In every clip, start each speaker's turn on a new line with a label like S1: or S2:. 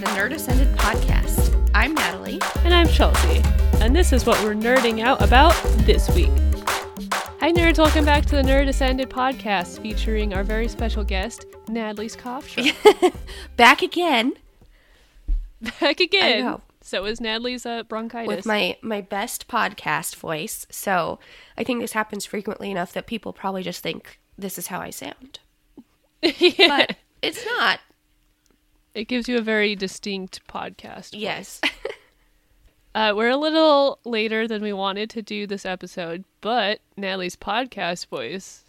S1: the Nerd Ascended podcast. I'm Natalie.
S2: And I'm Chelsea. And this is what we're nerding out about this week. Hi, nerds. Welcome back to the Nerd Ascended podcast featuring our very special guest, Natalie's Cough Shop.
S1: Back again
S2: back again. So is Natalie's uh, bronchitis.
S1: with my, my best podcast voice. So I think this happens frequently enough that people probably just think this is how I sound.
S2: yeah.
S1: But it's not.
S2: It gives you a very distinct podcast. voice.
S1: Yes.
S2: Uh, we're a little later than we wanted to do this episode, but Natalie's podcast voice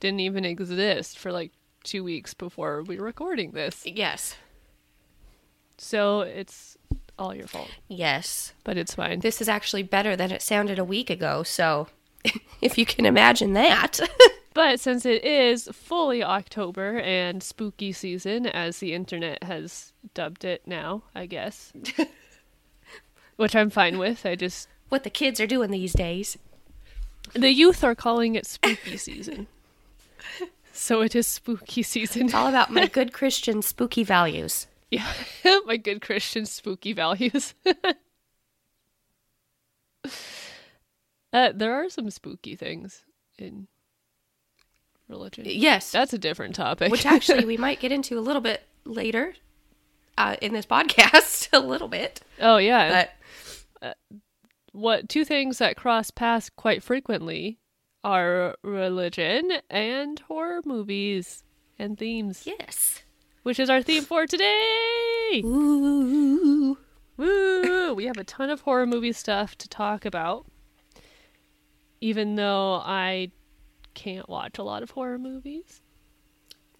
S2: didn't even exist for like two weeks before we were recording this.
S1: yes.
S2: So it's all your fault,
S1: Yes.
S2: but it's fine.
S1: This is actually better than it sounded a week ago. So if you can imagine that.
S2: But since it is fully October and spooky season, as the internet has dubbed it now, I guess, which I'm fine with. I just
S1: what the kids are doing these days.
S2: the youth are calling it spooky season, so it is spooky season.
S1: It's all about my good Christian spooky values.
S2: Yeah, my good Christian spooky values. uh, there are some spooky things in religion.
S1: Yes.
S2: That's a different topic.
S1: which actually we might get into a little bit later uh, in this podcast a little bit
S2: oh yeah,
S1: but
S2: what two things that cross paths quite frequently are religion and horror movies and themes,
S1: yes
S2: which is our theme for today.
S1: Ooh.
S2: Woo! we have a ton of horror movie stuff to talk about. Even though I can't watch a lot of horror movies,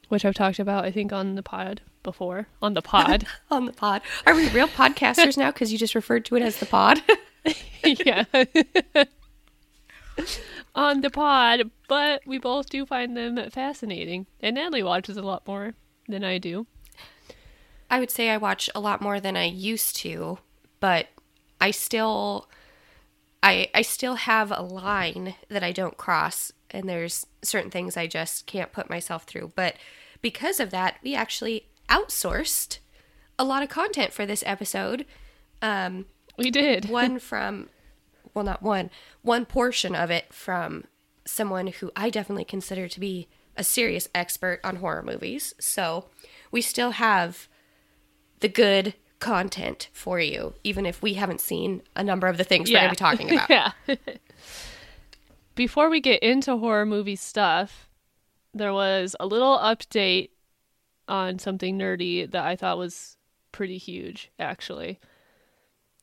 S2: which I've talked about, I think, on the pod before. On the pod.
S1: on the pod are we real podcasters now because you just referred to it as the pod
S2: yeah. on the pod, but we both do find them fascinating. And Natalie watches a lot more than I do.
S1: i would say i watch a lot more than i used to but i still i i still have a line that i don't cross and there's certain things i just can't put myself through. But because of that we actually outsourced a lot of content for this episode. Um
S2: We did.
S1: one from well not one one portion of it from someone who i definitely consider to be a serious expert on horror movies. So we still have the good content for you even if we haven't seen a number of the things we're going to be talking about.
S2: Yeah. Before we get into horror movie stuff, there was a little update on something nerdy that I thought was pretty huge, actually.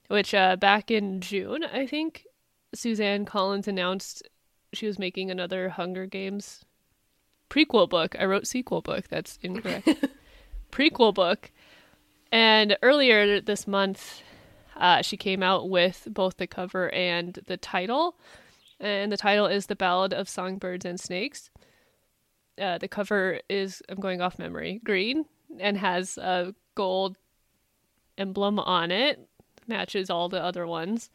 S2: Which, uh, back in June, I think, Suzanne Collins announced she was making another Hunger Games prequel book. I wrote sequel book. That's incorrect. prequel book. And earlier this month, uh, she came out with both the cover and the title. And the title is The Ballad of Songbirds and Snakes. Uh, the cover is, I'm going off memory, green and has a gold emblem on it, matches all the other ones.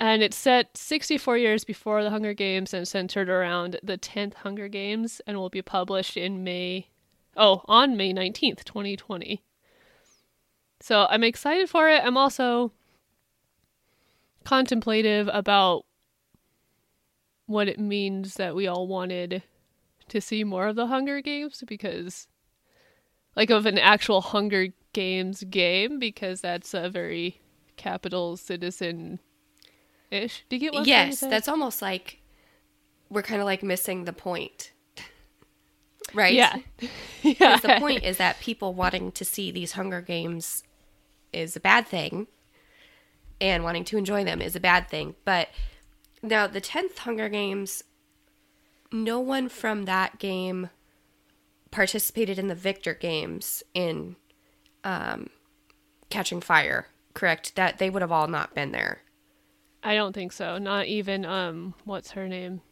S2: And it's set 64 years before the Hunger Games and centered around the 10th Hunger Games and will be published in May, oh, on May 19th, 2020. So I'm excited for it. I'm also contemplative about what it means that we all wanted to see more of the Hunger Games because, like, of an actual Hunger Games game, because that's a very capital citizen ish. Do you get what
S1: yes that's almost like we're kind of like missing the point right
S2: yeah. yeah.
S1: The point is that people wanting to see these Hunger Games is a bad thing, and wanting to enjoy them is a bad thing. But now, the 10th Hunger Games, no one from that game participated in the Victor Games in um, Catching Fire, correct? That they would have all not been there.
S2: I don't think so. Not even um what's her name?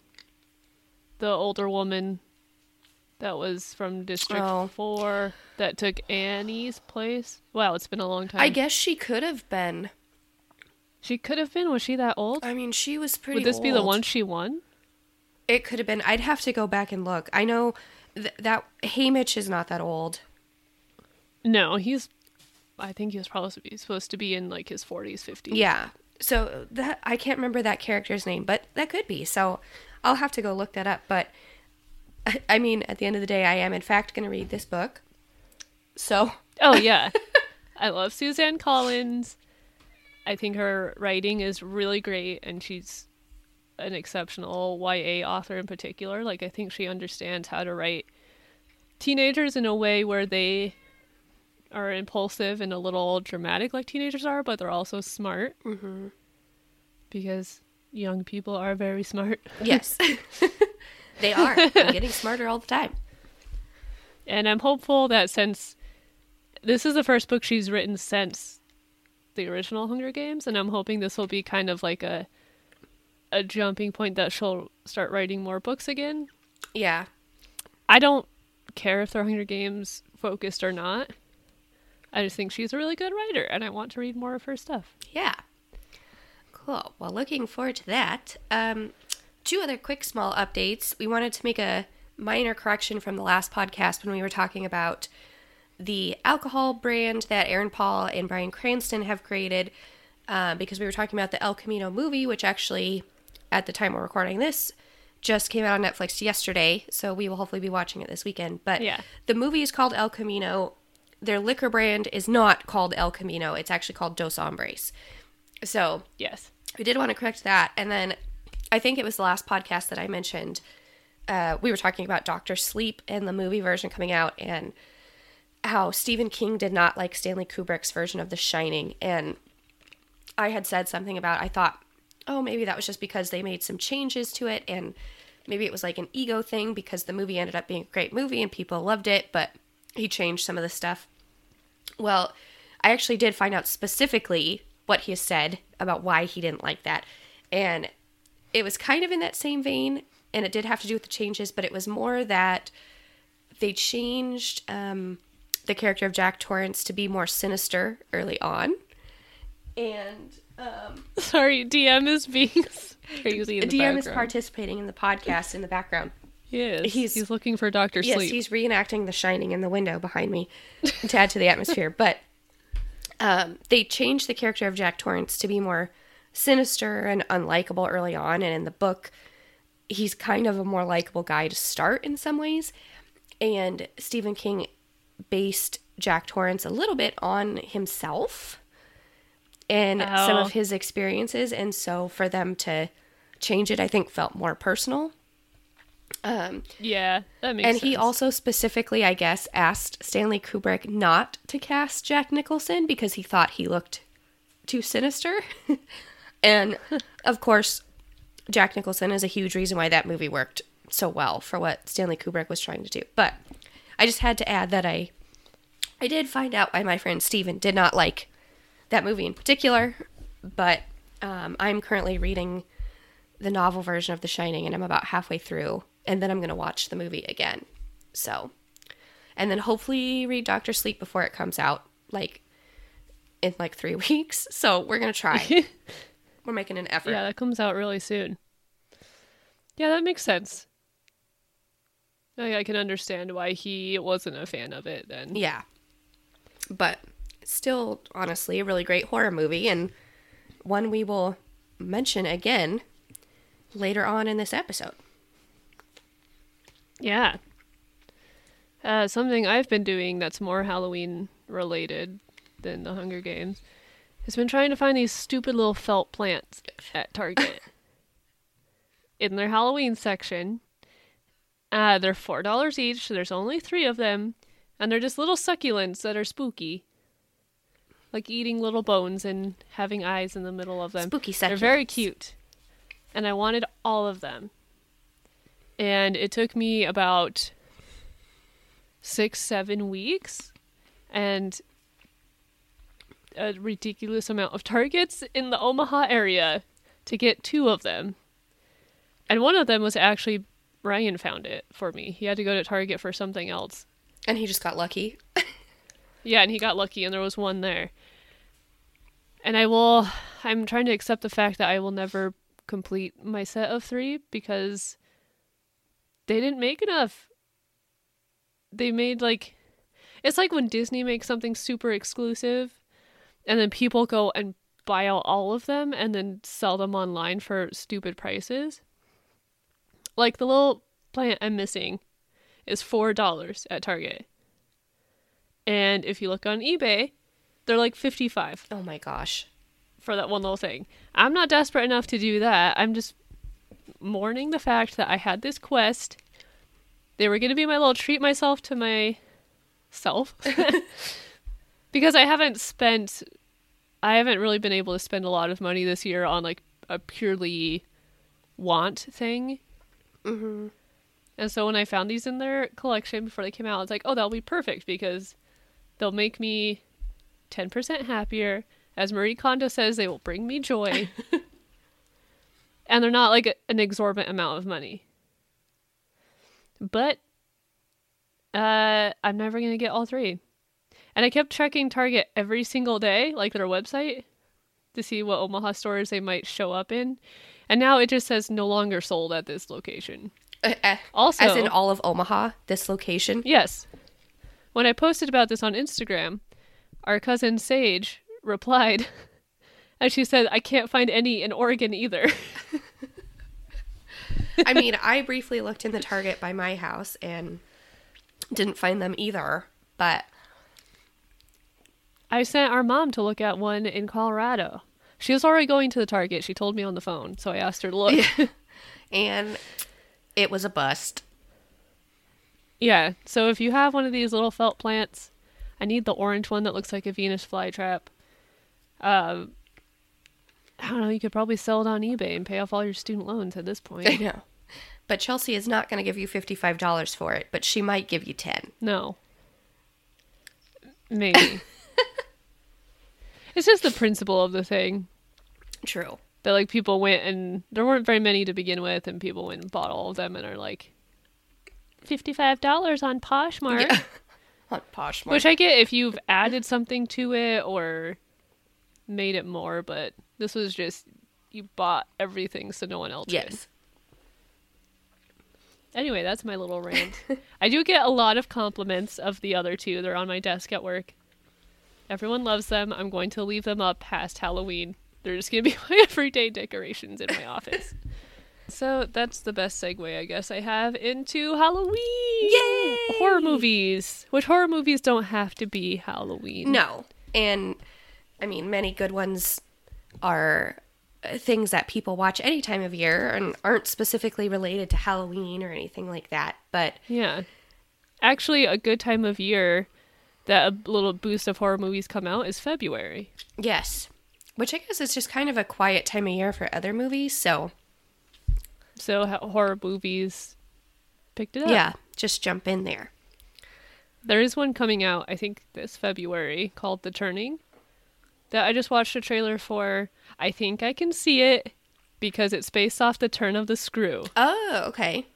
S2: The older woman that was from District
S1: Oh.
S2: 4 that took Annie's place. Wow, it's been a long time.
S1: I guess she could have been.
S2: She could have been. Was she that old?
S1: I mean, she was pretty
S2: Would this be the one she won?
S1: It could have been. I'd have to go back and look. I know th- that Haymitch is not that old.
S2: No, he's I think he was probably supposed to be in like his 40s, 50s.
S1: Yeah. So that I can't remember that character's name, but that could be. So I'll have to go look that up. But I mean, at the end of the day, I am in fact going to read this book. So.
S2: Oh yeah, I love Suzanne Collins. I think her writing is really great, and she's an exceptional YA author in particular. Like I think she understands how to write teenagers in a way where they are impulsive and a little dramatic like teenagers are, but they're also smart.
S1: Mm-hmm.
S2: Because young people are very smart.
S1: Yes. they are. They're getting smarter all the time.
S2: And I'm hopeful that since this is the first book she's written since the original Hunger Games, and I'm hoping this will be kind of like a a jumping point that she'll start writing more books again.
S1: Yeah.
S2: I don't care if they're Hunger Games focused or not. I just think she's a really good writer and I want to read more of her stuff.
S1: Yeah. Cool. Well, looking forward to that. Um, two other quick small updates. We wanted to make a minor correction from the last podcast when we were talking about the alcohol brand that Aaron Paul and Bryan Cranston have created uh, because we were talking about the El Camino movie, which actually, at the time we're recording this, just came out on Netflix yesterday. So we will hopefully be watching it this weekend. But
S2: Yeah.
S1: the movie is called El Camino. Their liquor brand is not called El Camino, it's actually called Dos Hombres. So
S2: Yes.
S1: we did want to correct that. And then I think it was the last podcast that I mentioned. Uh, we were talking about Doctor Sleep and the movie version coming out, and how Stephen King did not like Stanley Kubrick's version of The Shining. And I had said something about, I thought, oh, maybe that was just because they made some changes to it, and maybe it was like an ego thing because the movie ended up being a great movie and people loved it, but he changed some of the stuff. Well, I actually did find out specifically what he said about why he didn't like that. And it was kind of in that same vein, and it did have to do with the changes, but it was more that they changed um, the character of Jack Torrance to be more sinister early on. And um,
S2: Sorry, DM is being crazy in the
S1: DM is participating in the podcast in the background.
S2: Yes,
S1: he's-
S2: he's, he's looking for Doctor
S1: Yes,
S2: Sleep.
S1: he's reenacting The Shining in the window behind me to add to the atmosphere. But um, they changed the character of Jack Torrance to be more sinister and unlikable early on. And in the book, he's kind of a more likable guy to start in some ways. And Stephen King based Jack Torrance a little bit on himself and some
S2: Oh.
S1: of his experiences. And so for them to change it, I think felt more personal. Um,
S2: yeah, that makes
S1: and
S2: sense.
S1: he also specifically, I guess, asked Stanley Kubrick not to cast Jack Nicholson because he thought he looked too sinister. and of course, Jack Nicholson is a huge reason why that movie worked so well for what Stanley Kubrick was trying to do. But I just had to add that I I did find out why my friend Steven did not like that movie in particular, but um, I'm currently reading the novel version of The Shining and I'm about halfway through and then I'm going to watch the movie again. So, and then hopefully read Doctor Sleep before it comes out like in like 3 weeks. So, we're going to try. we're making an effort.
S2: yeah, that comes out really soon. Yeah, that makes sense. I, I can understand why he wasn't a fan of it then.
S1: Yeah. But still, honestly, a really great horror movie and one we will mention again later on in this episode.
S2: Yeah. Uh, something I've been doing that's more Halloween related than the Hunger Games has been trying to find these stupid little felt plants at Target. In their Halloween section, uh, they're four dollars each. So there's only three of them, and they're just little succulents that are spooky, like eating little bones and having eyes in the middle of them.
S1: Spooky succulents.
S2: They're very cute. And I wanted all of them. And it took me about six, seven weeks and a ridiculous amount of targets in the Omaha area to get two of them. And one of them was actually Ryan found it for me. He had to go to Target for something else.
S1: And he just got lucky.
S2: Yeah, and he got lucky and there was one there. And I will I'm trying to accept the fact that I will never complete my set of 3 because they didn't make enough. They made like It's like when Disney makes something super exclusive and then people go and buy out all of them and then sell them online for stupid prices. Like the little plant I'm missing is $4 at Target. And if you look on eBay, they're like 55
S1: Oh my gosh.
S2: for that one little thing. I'm not desperate enough to do that. I'm just mourning the fact that I had this quest. They were going to be my little treat myself to myself. because I haven't spent I haven't really been able to spend a lot of money this year on like a purely want thing.
S1: Mm-hmm.
S2: And so when I found these in their collection before they came out, it's like, oh, that'll be perfect because they'll make me 10% happier. As Marie Kondo says, they will bring me joy. and they're not like a- an exorbitant amount of money. But uh, I'm never going to get all three. And I kept checking Target every single day, like their website, to see what Omaha stores they might show up in. And now it just says no longer sold at this location. Eh, also,
S1: as in all of Omaha, this location.
S2: Yes. When I posted about this on Instagram, our cousin Sage replied, and she said, I can't find any in Oregon either.
S1: I mean, I briefly looked in the Target by my house and didn't find them either. But
S2: I sent our mom to look at one in Colorado. She was already going to the Target. She told me on the phone, so I asked her to look.
S1: and it was a bust.
S2: yeah, so if you have one of these little felt plants, I need the orange one that looks like a Venus flytrap. Um, I don't know, you could probably sell it on eBay and pay off all your student loans at this point.
S1: I know. But Chelsea is not going to give you $55 for it, but she might give you 10.
S2: No. Maybe. it's just the principle of the thing
S1: True.
S2: That like people went and there weren't very many to begin with, and people went and bought all of them and are like fifty-five dollars on Poshmark,
S1: Yeah. On Poshmark.
S2: which I get if you've added something to it or made it more, but this was just you bought everything so no one else
S1: yes.
S2: did. Anyway, that's my little rant. I do get a lot of compliments of the other two. They're on my desk at work. Everyone loves them. I'm going to leave them up past Halloween. They're just going to be my everyday decorations in my office. So that's the best segue, I guess, I have into Halloween.
S1: Yay!
S2: Horror movies. Which horror movies don't have to be Halloween.
S1: No. And I mean, many good ones are uh, things that people watch any time of year and aren't specifically related to Halloween or anything like that. But
S2: Yeah. Actually, a good time of year that a little boost of horror movies come out is February.
S1: yes, which I guess is just kind of a quiet time of year for other movies. So
S2: So horror movies picked it up.
S1: yeah, just jump in there.
S2: There is one coming out, I think this February, called The Turning. That I just watched a trailer for. I think I can see it because it's based off the turn of the screw,
S1: Oh, okay.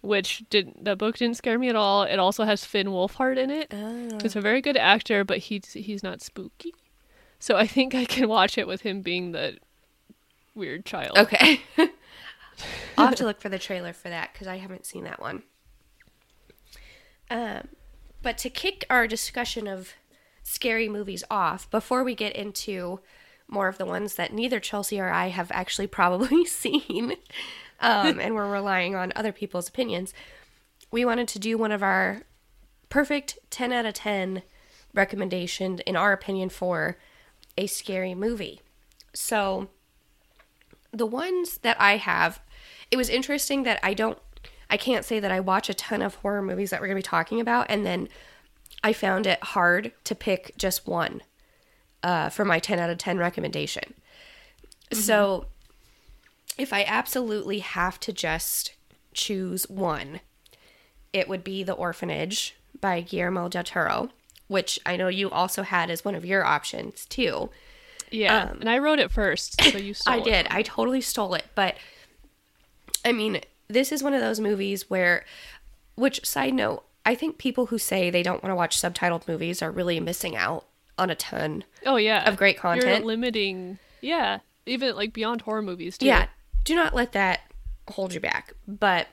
S2: which didn't the book didn't scare me at all. It also has Finn Wolfhard in it.
S1: Oh.
S2: He's a very good actor, but he's he's not spooky. So I think I can watch it with him being the weird child.
S1: Okay. I'll have to look for the trailer for that because I haven't seen that one. Um, but to kick our discussion of scary movies off, before we get into more of the ones that neither Chelsea or I have actually probably seen, um, and we're relying on other people's opinions, we wanted to do one of our perfect 10 out of 10 recommendations, in our opinion, for a scary movie. So the ones that I have, it was interesting that I don't, I can't say that I watch a ton of horror movies that we're going to be talking about, and then I found it hard to pick just one uh, for my 10 out of 10 recommendation. So if I absolutely have to just choose one, it would be The Orphanage by Guillermo del Toro, which I know you also had as one of your options too.
S2: Yeah,
S1: Um,
S2: and I wrote it first, so you stole
S1: I
S2: it
S1: did. I totally stole it. But I mean, this is one of those movies where, which side note, I think people who say they don't want to watch subtitled movies are really missing out on a ton.
S2: Oh yeah,
S1: of great content.
S2: You're limiting. Yeah, even like beyond horror movies too.
S1: Yeah, do not let that hold you back. But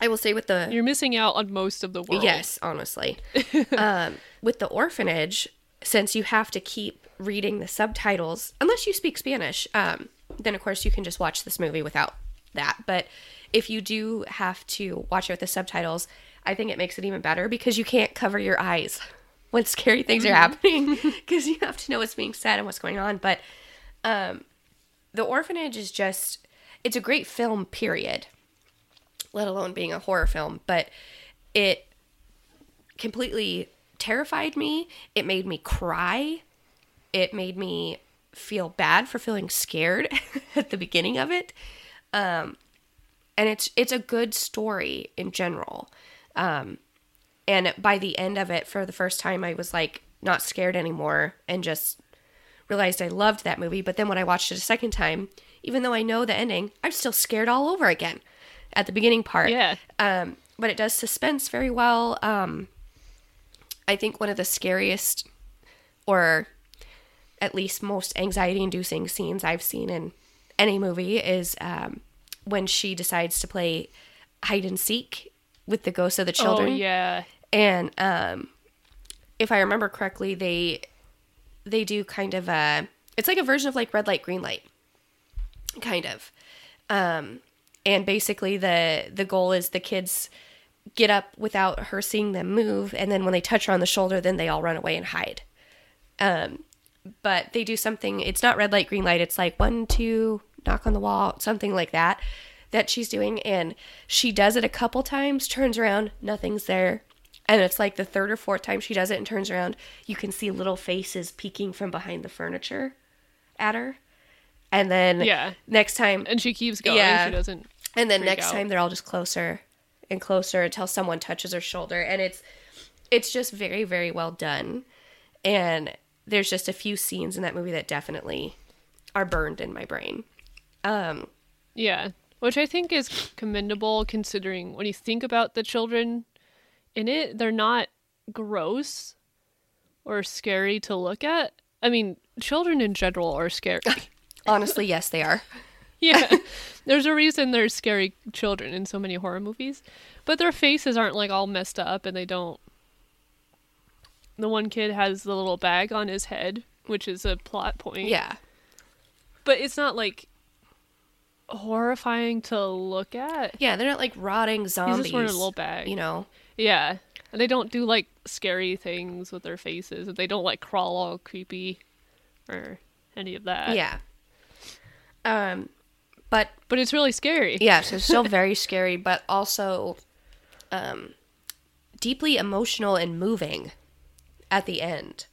S1: I will say with the
S2: You're missing out on most of the world.
S1: Yes, honestly. um, with the orphanage, since you have to keep reading the subtitles, unless you speak Spanish, um, then of course you can just watch this movie without that. But if you do have to watch it with the subtitles, I think it makes it even better because you can't cover your eyes when scary things are happening because you have to know what's being said and what's going on. But um, the orphanage is just, it's a great film, period let alone being a horror film, but it completely terrified me. It made me cry. It made me feel bad for feeling scared at the beginning of it. Um, and it's it's a good story in general. Um, and by the end of it, for the first time, I was like not scared anymore and just realized I loved that movie. But then when I watched it a second time, even though I know the ending, I'm still scared all over again at the beginning part.
S2: Yeah.
S1: Um, but it does suspense very well. Um, I think one of the scariest, or at least most anxiety inducing scenes I've seen in any movie is um, when she decides to play hide and seek with the ghosts of the children.
S2: Oh yeah.
S1: And um, if I remember correctly, they they do kind of a it's like a version of like red light green light, kind of. Um, and basically the the goal is the kids get up without her seeing them move, and then when they touch her on the shoulder, then they all run away and hide. Um, but they do something. It's not red light green light. It's like one two knock on the wall, something like that that she's doing and she does it a couple times turns around nothing's there and it's like the third or fourth time she does it and turns around, you can see little faces peeking from behind the furniture at her. And then
S2: Yeah.
S1: next time,
S2: And she keeps going.
S1: Yeah.
S2: She doesn't.
S1: and then next
S2: out.
S1: time they're all just closer and closer until someone touches her shoulder, and it's it's just very very well done. And there's just a few scenes in that movie that definitely are burned in my brain. Um,
S2: Yeah. Which I think is commendable considering when you think about the children in it, they're not gross or scary to look at. I mean, children in general are scary.
S1: honestly, yes, they are.
S2: Yeah. There's a reason there's scary children in so many horror movies. But their faces aren't like all messed up and they don't The one kid has the little bag on his head, which is a plot point.
S1: Yeah,
S2: But it's not like horrifying to look at.
S1: yeah, they're not like rotting zombies.
S2: He's just wearing a little bag.
S1: you know.
S2: Yeah. And they don't do like scary things with their faces. and They don't like crawl all creepy or any of that.
S1: Yeah. Um, but
S2: But it's really scary.
S1: yeah, so it's still very scary, but also um, deeply emotional and moving at the end.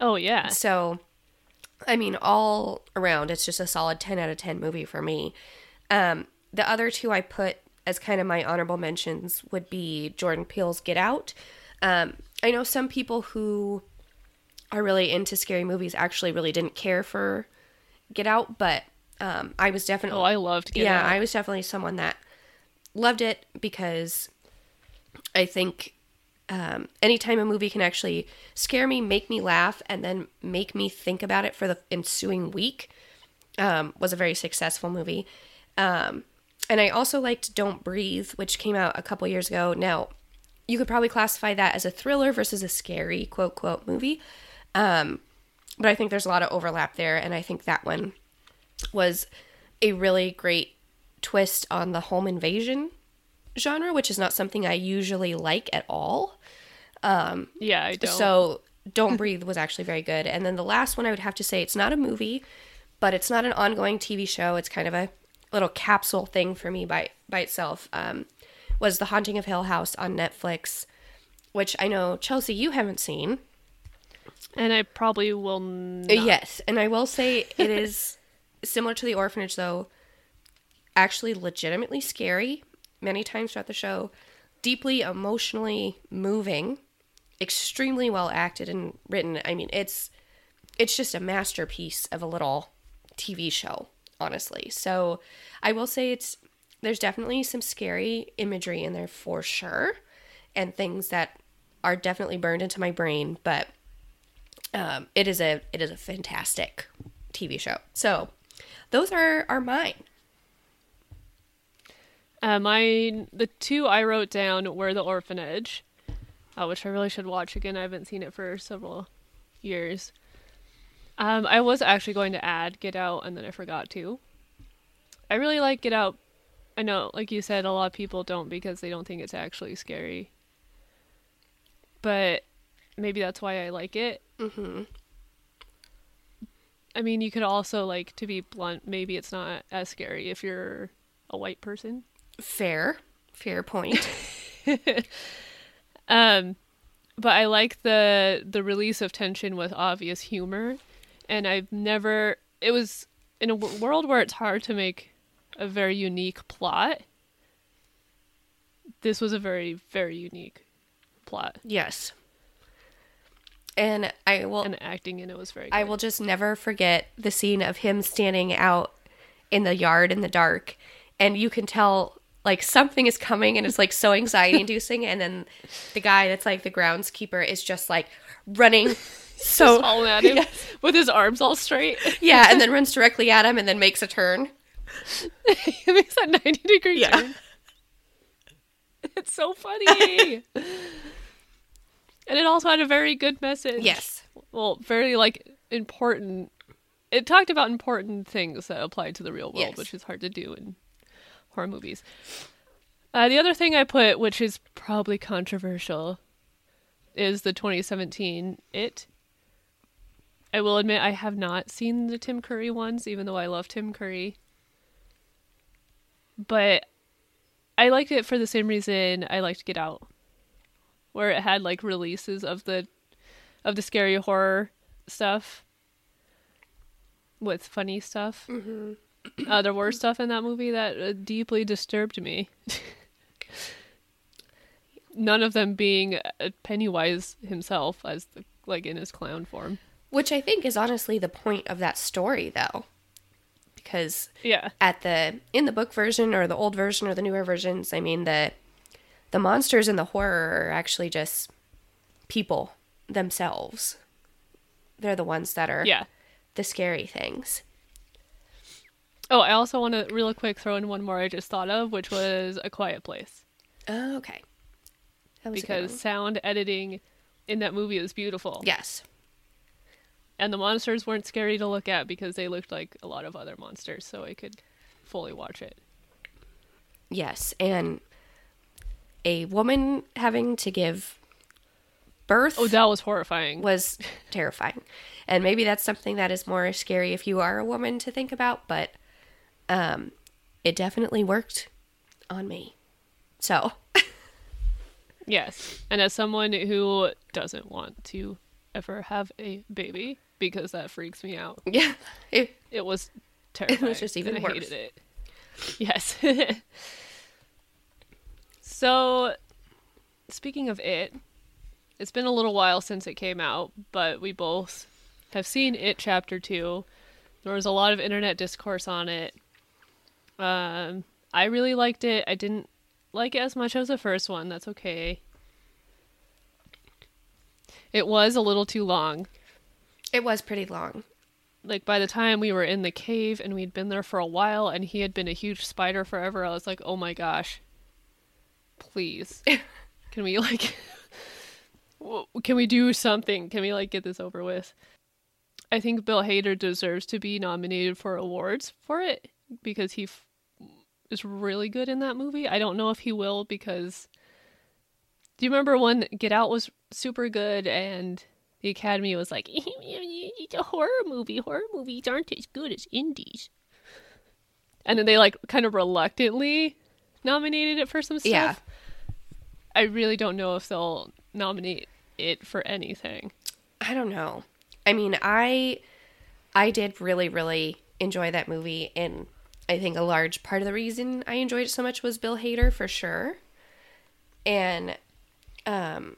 S2: Oh yeah.
S1: So, I mean, all around, it's just a solid 10 out of 10 movie for me. Um, the other two I put as kind of my honorable mentions would be Jordan Peele's Get Out. Um, I know some people who are really into scary movies actually really didn't care for Get Out, but um, I was definitely
S2: Oh, I loved Get
S1: yeah,
S2: Out.
S1: I was definitely someone that loved it because I think um, anytime a movie can actually scare me, make me laugh, and then make me think about it for the ensuing week um, was a very successful movie. Um, and I also liked Don't Breathe, which came out a couple years ago. Now, you could probably classify that as a thriller versus a scary quote quote movie. Um, but I think there's a lot of overlap there, and I think that one was a really great twist on the home invasion genre, which is not something I usually like at all.
S2: Um, yeah, I don't.
S1: So Don't Breathe was actually very good. And then the last one I would have to say it's not a movie, but it's not an ongoing TV show. It's kind of a little capsule thing for me by by itself. Um, was The Haunting of Hill House on Netflix, which I know Chelsea you haven't seen.
S2: and I probably will not.
S1: Uh, Yes, and I will say it is similar to The Orphanage, though. Actually, legitimately scary many times throughout the show. Deeply emotionally moving, extremely well acted and written. I mean, it's it's just a masterpiece of a little TV show, honestly. So, I will say it's there's definitely some scary imagery in there for sure, and things that are definitely burned into my brain, but um, it is a it is a fantastic TV show. So those are are mine.
S2: Uh, mine, the two I wrote down were The Orphanage, uh, which I really should watch again. I haven't seen it for several years. Um, I was actually going to add Get Out, and then I forgot to. I really like Get Out. I know, like you said, a lot of people don't because they don't think it's actually scary. But maybe that's why I like it.
S1: Mm-hmm.
S2: I mean, you could also like to be blunt. Maybe it's not as scary if you're a white person.
S1: Fair, fair point.
S2: Um, but I like the the release of tension with obvious humor, and I've never. It was in a w- world where it's hard to make a very unique plot. This was a very very unique plot,
S1: yes. And I will
S2: and acting in it was very. Good.
S1: I will just never forget the scene of him standing out in the yard in the dark and you can tell like something is coming and it's like so anxiety inducing and then the guy that's like the groundskeeper is just like running so
S2: all at him
S1: Yes.
S2: with his arms all straight.
S1: yeah and then runs directly at him and then makes a turn
S2: he makes that ninety degree
S1: Yeah.
S2: turn. It's so funny. And it also had a very good message.
S1: yes
S2: well, very like important. It talked about important things that apply to the real world,
S1: Yes.
S2: which is hard to do in horror movies. Uh, the other thing I put, which is probably controversial, is the 2017 It. I will admit I have not seen the Tim Curry ones, even though I love Tim Curry. But I liked it for the same reason I liked Get Out, where it had like releases of the of the scary horror stuff with funny stuff. Mm-hmm. Uh, there were stuff in that movie that uh, deeply disturbed me. None of them being uh, Pennywise himself, as the, like in his clown form.
S1: which i think is honestly the point of that story though because
S2: Yeah,
S1: at the in the book version or the old version or the newer versions i mean the the monsters in the horror are actually just people themselves they're the ones that are
S2: yeah.
S1: the scary things
S2: Oh, I also want to real quick throw in one more I just thought of, which was A Quiet Place.
S1: oh, okay That was
S2: because sound editing in that movie is beautiful.
S1: yes
S2: And the monsters weren't scary to look at because they looked like a lot of other monsters, so I could fully watch it.
S1: yes and a woman having to give birth
S2: Oh, that was horrifying.
S1: was terrifying. And maybe that's something that is more scary if you are a woman to think about, but um it definitely worked on me. So,
S2: Yes. And as someone who doesn't want to ever have a baby because that freaks me out,
S1: yeah. It,
S2: it was terrifying.
S1: just even
S2: I
S1: worse.
S2: hated it. Yes. So, speaking of it, it's been a little while since it came out, but we both have seen it chapter 2. There was a lot of internet discourse on it. Um, I really liked it. I didn't like it as much as the first one. That's okay. It was a little too long.
S1: it was pretty long.
S2: Like by the time we were in the cave and we'd been there for a while and he had been a huge spider forever, I was like, "Oh my gosh. Please. Can we like can we do something? Can we like get this over with?" I think Bill Hader deserves to be nominated for awards for it because he f- is really good in that movie. I don't know if he will because do you remember when Get Out was super good and the Academy was like, it's a horror movie. Horror movies aren't as good as indies. And then they like kind of reluctantly nominated it for some stuff.
S1: Yeah.
S2: I really don't know if they'll nominate it for anything.
S1: I don't know. I mean, I I did really really enjoy that movie and I think a large part of the reason I enjoyed it so much was Bill Hader for sure. And um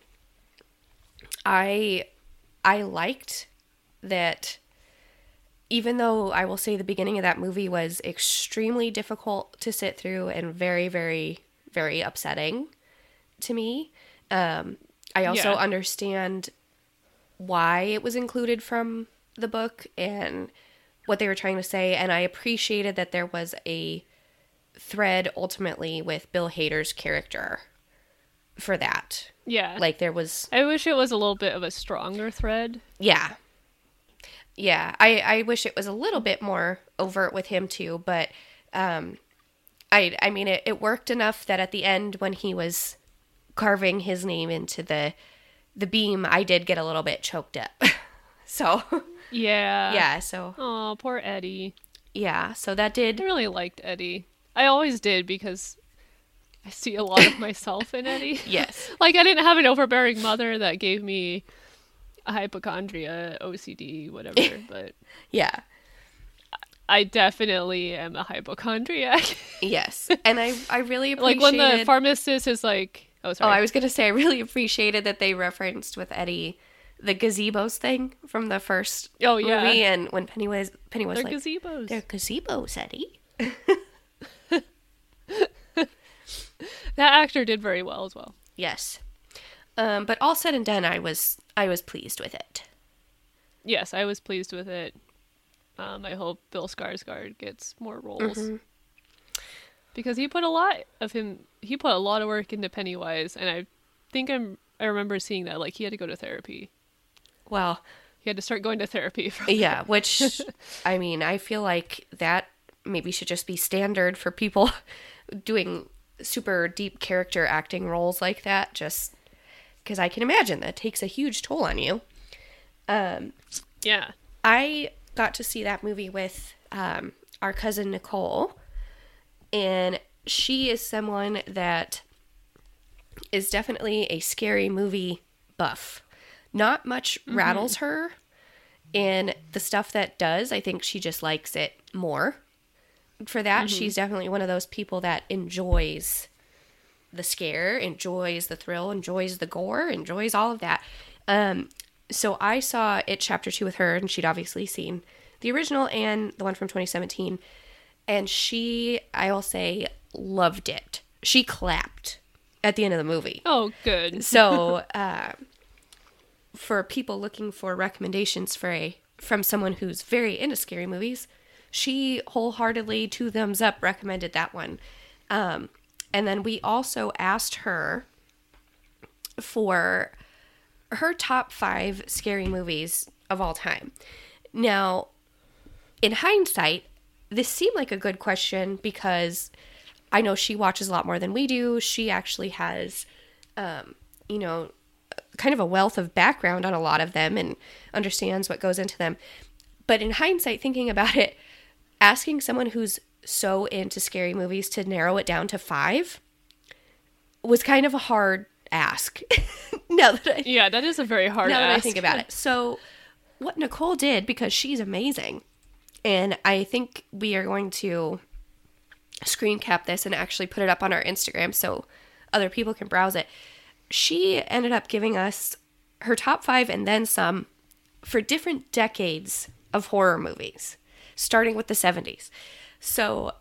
S1: I I liked that even though I will say the beginning of that movie was extremely difficult to sit through and very very very upsetting to me. Um I also
S2: Yeah.
S1: understand why it was included from the book and what they were trying to say and I appreciated that there was a thread ultimately with Bill Hader's character for that.
S2: Yeah.
S1: Like there was
S2: I wish it was a little bit of a stronger thread.
S1: yeah. Yeah, I I wish it was a little bit more overt with him too, but um I I mean it, it worked enough that at the end when he was carving his name into the the beam, I did get a little bit choked up. so,
S2: Yeah.
S1: yeah, so
S2: Oh, poor Eddie.
S1: yeah, so that did
S2: I really liked Eddie. I always did because I see a lot of myself in Eddie.
S1: yes.
S2: like I didn't have an overbearing mother that gave me a hypochondria, OCD, whatever, but
S1: Yeah.
S2: I definitely am a hypochondriac.
S1: Yes. And I I really appreciated
S2: like when the pharmacist is like, oh
S1: Oh, I was gonna say I really appreciated that they referenced with Eddie the gazebos thing from the first
S2: Oh, yeah.
S1: movie, and when Pennywise Penny was
S2: they're
S1: like,
S2: gazebos.
S1: "They're gazebos, Eddie."
S2: That actor did very well as well.
S1: Yes, um, but all said and done, I was I was pleased with it.
S2: Yes, I was pleased with it. Um, I hope Bill Skarsgård gets more roles
S1: Mm-hmm.
S2: Because he put a lot of him. He put a lot of work into Pennywise, and I think I'm. I remember seeing that like he had to go to therapy.
S1: Well,
S2: He had to start going to therapy. For,
S1: yeah, which I mean, I feel like that maybe should just be standard for people doing super deep character acting roles like that. Just because I can imagine that takes a huge toll on you. Um,
S2: yeah.
S1: I got to see that movie with um, our cousin Nicole, and she is someone that is definitely a scary movie buff. Not much rattles her, and the stuff that does, I think she just likes it more. For that, she's definitely one of those people that enjoys the scare, enjoys the thrill, enjoys the gore, enjoys all of that. Um, so I saw it chapter two with her, and she'd obviously seen the original and the one from 2017. And she, I will say, loved it. She clapped at the end of the movie.
S2: Oh, good.
S1: So, uh, for people looking for recommendations for a from someone who's very into scary movies, she wholeheartedly two thumbs up recommended that one. Um, and then we also asked her for her top five scary movies of all time. Now, in hindsight, this seemed like a good question because I know she watches a lot more than we do. She actually has, um, you know, kind of a wealth of background on a lot of them and understands what goes into them. But in hindsight, thinking about it, asking someone who's so into scary movies to narrow it down to five was kind of a hard ask. now that I
S2: Yeah, that is a very hard.
S1: now that I think about it. So, what Nicole did, because she's amazing, and I think we are going to screen cap this and actually put it up on our Instagram so other people can browse it. She ended up giving us her top five and then some for different decades of horror movies, starting with the 70s. So,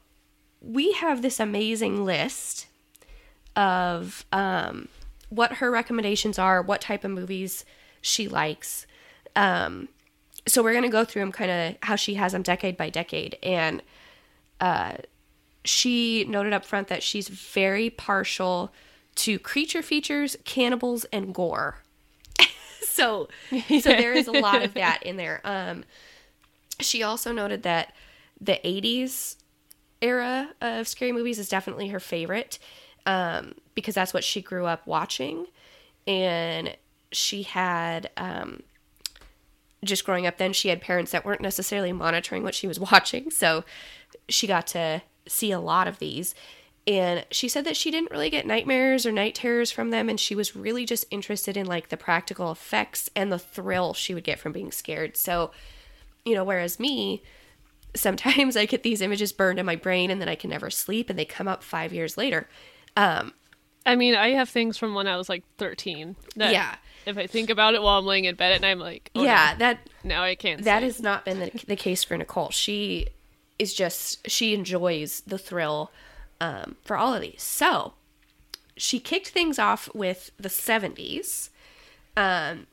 S1: we have this amazing list of um, what her recommendations are, what type of movies she likes. Um, so we're gonna go through them, kind of how she has them decade by decade, and uh, she noted up front that she's very partial to creature features, cannibals, and gore. so, so there is a lot of that in there. Um, she also noted that the '80s era of scary movies is definitely her favorite um, because that's what she grew up watching. And she had, um, just growing up then, she had parents that weren't necessarily monitoring what she was watching. So she got to see a lot of these. And she said that she didn't really get nightmares or night terrors from them. And she was really just interested in like the practical effects and the thrill she would get from being scared. So, you know, whereas me, sometimes I get these images burned in my brain and then I can never sleep and they come up five years later. Um,
S2: I mean, I have things from when I was like 13. That
S1: Yeah.
S2: If I think about it while I'm laying in bed at night, I'm like, oh,
S1: yeah, that
S2: now I can't.
S1: that
S2: sleep.
S1: has not been the, the case for Nicole. She is just she enjoys the thrill um, for all of these. So she kicked things off with the 70s, um,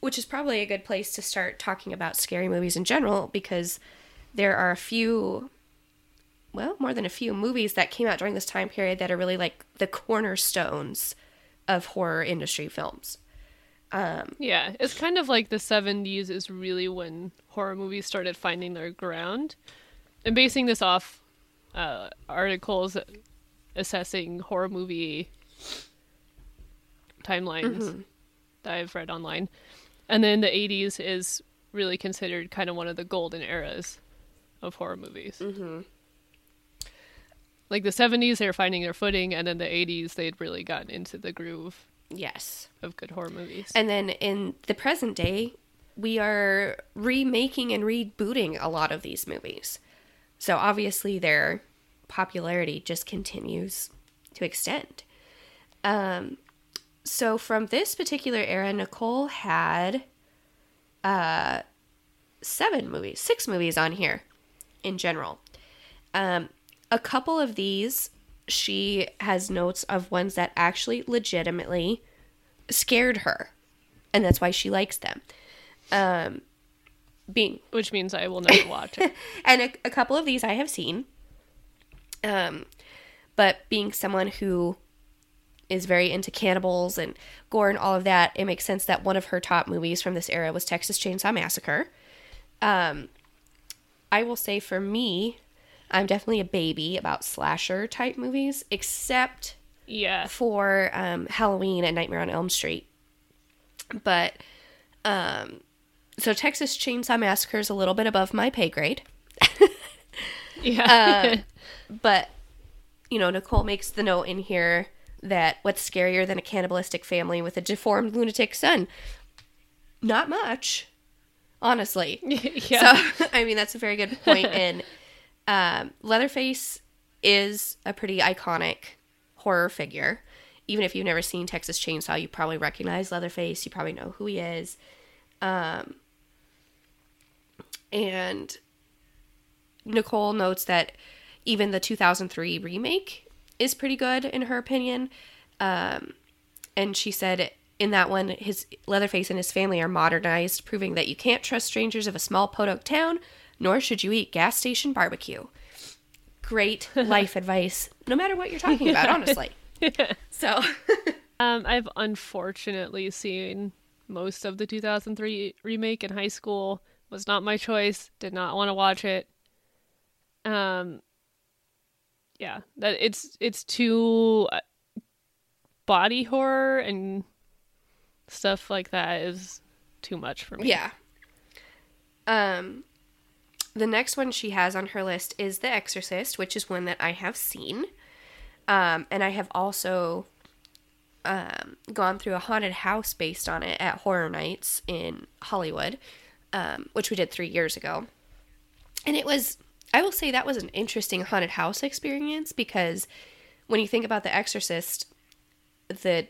S1: which is probably a good place to start talking about scary movies in general because there are a few well, more than a few movies that came out during this time period that are really like the cornerstones of horror industry films.
S2: Yeah, it's kind of like the 70s is really when horror movies started finding their ground. And basing this off uh, articles assessing horror movie timelines that I've read online. And then the 80s is really considered kind of one of the golden eras of horror movies. Mm-hmm. Like the 70s, they were finding their footing, and then the 80s, they'd really gotten into the groove
S1: Yes.
S2: of good horror movies.
S1: And then in the present day, we are remaking and rebooting a lot of these movies. So obviously their popularity just continues to extend. Um, so from this particular era, Nicole had uh, seven movies, six movies on here in general. Um, a couple of these, she has notes of ones that actually legitimately scared her, and that's why she likes them. Um, being
S2: Which means I will never watch it.
S1: and a, a couple of these I have seen. Um, but being someone who is very into cannibals and gore and all of that, it makes sense that one of her top movies from this era was Texas Chainsaw Massacre. Um, I will say for me, I'm definitely a baby about slasher type movies, except
S2: Yeah.
S1: for um, Halloween and Nightmare on Elm Street. But um, so Texas Chainsaw Massacre is a little bit above my pay grade.
S2: Yeah.
S1: But you know, Nicole makes the note in here that what's scarier than a cannibalistic family with a deformed lunatic son? Not much, honestly.
S2: yeah.
S1: So I mean, that's a very good point. And um, Leatherface is a pretty iconic horror figure. Even if you've never seen Texas Chainsaw, you probably recognize Leatherface. You probably know who he is. Um, and Nicole notes that even the 2003 remake is pretty good in her opinion. Um, and she said in that one, his Leatherface and his family are modernized, proving that you can't trust strangers of a small podunk town, nor should you eat gas station barbecue. Great life advice, no matter what you're talking about, honestly. So,
S2: Um, I've unfortunately seen most of the 2003 remake in high school. Was not my choice. Did not want to watch it. Um, yeah, that it's it's too uh, body horror and stuff like that is too much for me.
S1: yeah. Um, the next one she has on her list is The Exorcist, which is one that I have seen. Um, and I have also um, gone through a haunted house based on it at Horror Nights in Hollywood, um, which we did three years ago. And it was, I will say, that was an interesting haunted house experience because when you think about The Exorcist, the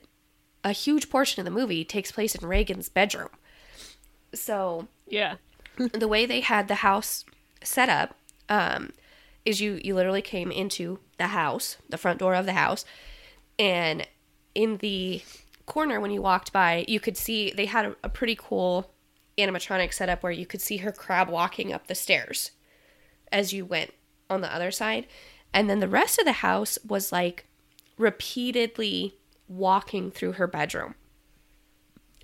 S1: a huge portion of the movie takes place in Regan's bedroom. So
S2: Yeah.
S1: the way they had the house set up um, is you you literally came into the house, the front door of the house, and in the corner when you walked by, you could see they had a, a pretty cool animatronic setup where you could see her crab walking up the stairs as you went on the other side, and then the rest of the house was like repeatedly walking through her bedroom.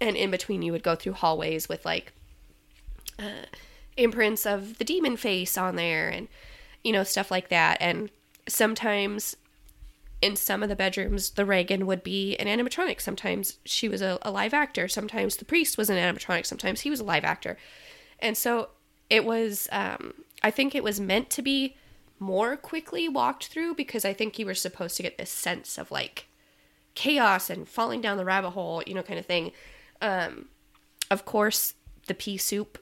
S1: And in between, you would go through hallways with like imprints of the demon face on there and you know stuff like that. And sometimes in some of the bedrooms the regan would be an animatronic. Sometimes she was a, a live actor. Sometimes the priest was an animatronic. Sometimes he was a live actor. And so it was um, i think it was meant to be more quickly walked through because i think you were supposed to get this sense of like chaos and falling down the rabbit hole you know kind of thing. Um, of course the pea soup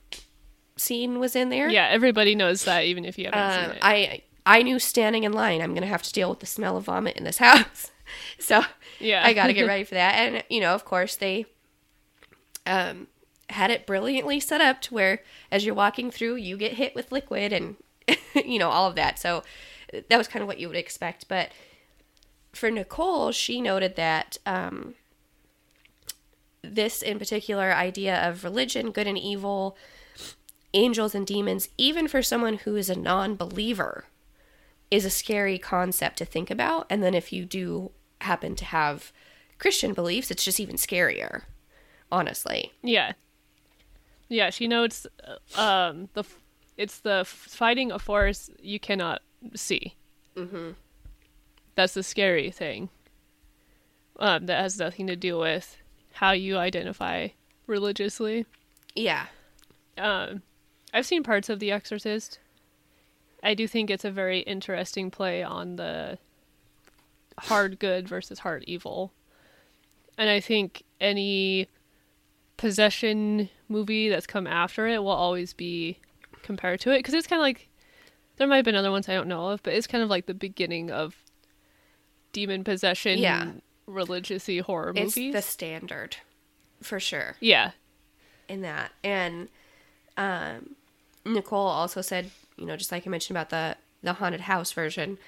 S1: scene was in there.
S2: Yeah, everybody knows that even if you haven't
S1: Um,
S2: seen it.
S1: I I knew standing in line, I'm gonna have to deal with the smell of vomit in this house. so
S2: Yeah.
S1: I got to get ready for that. And you know, of course, they um, had it brilliantly set up to where as you're walking through, you get hit with liquid and you know all of that. So that was kind of what you would expect. But for Nicole, she noted that um, this in particular idea of religion, good and evil, angels and demons, even for someone who is a non believer, is a scary concept to think about. And then if you do happen to have Christian beliefs, it's just even scarier, honestly.
S2: Yeah. Yeah, she notes uh, um the f- it's the f- fighting a force you cannot see.
S1: Mm-hmm.
S2: That's the scary thing. Um, that has nothing to do with how you identify religiously.
S1: Yeah.
S2: Um, I've seen parts of The Exorcist. I do think it's a very interesting play on the hard good versus hard evil. And I think any possession movie that's come after it will always be compared to it because it's kind of like there might have been other ones I don't know of, but it's kind of like the beginning of demon possession,
S1: Yeah.
S2: religious-y horror
S1: It's
S2: movies.
S1: the standard for sure
S2: yeah,
S1: in that. And um, Nicole also said, you know, just like I mentioned about the the haunted house version,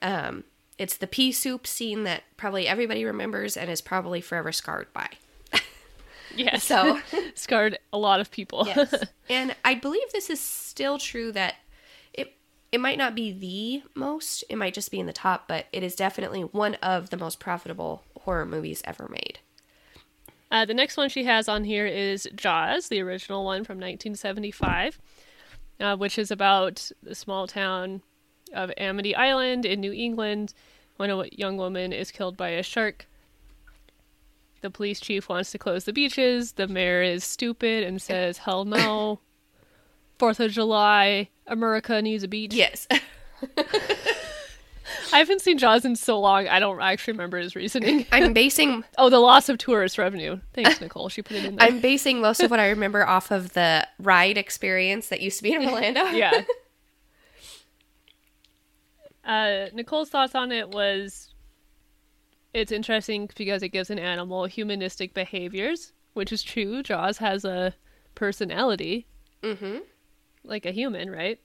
S1: um, it's the pea soup scene that probably everybody remembers and is probably forever scarred by.
S2: yeah.
S1: So
S2: scarred a lot of people.
S1: yes, and I believe this is still true that it it might not be the most, it might just be in the top, but it is definitely one of the most profitable horror movies ever made.
S2: Uh, the next one she has on here is Jaws, the original one from 1975, uh, which is about the small town of Amity Island in New England when a young woman is killed by a shark. The police chief wants to close the beaches. The mayor is stupid and says, hell no. Fourth of July, America needs a beach.
S1: Yes.
S2: I haven't seen Jaws in so long, I don't actually remember his reasoning.
S1: I'm basing
S2: oh, the loss of tourist revenue. Thanks, Nicole. She put it in there.
S1: I'm basing most of what I remember off of the ride experience that used to be in Orlando.
S2: yeah. Uh, Nicole's thoughts on it was it's interesting because it gives an animal humanistic behaviors, which is true. Jaws has a personality
S1: Mm-hmm.
S2: like a human, right?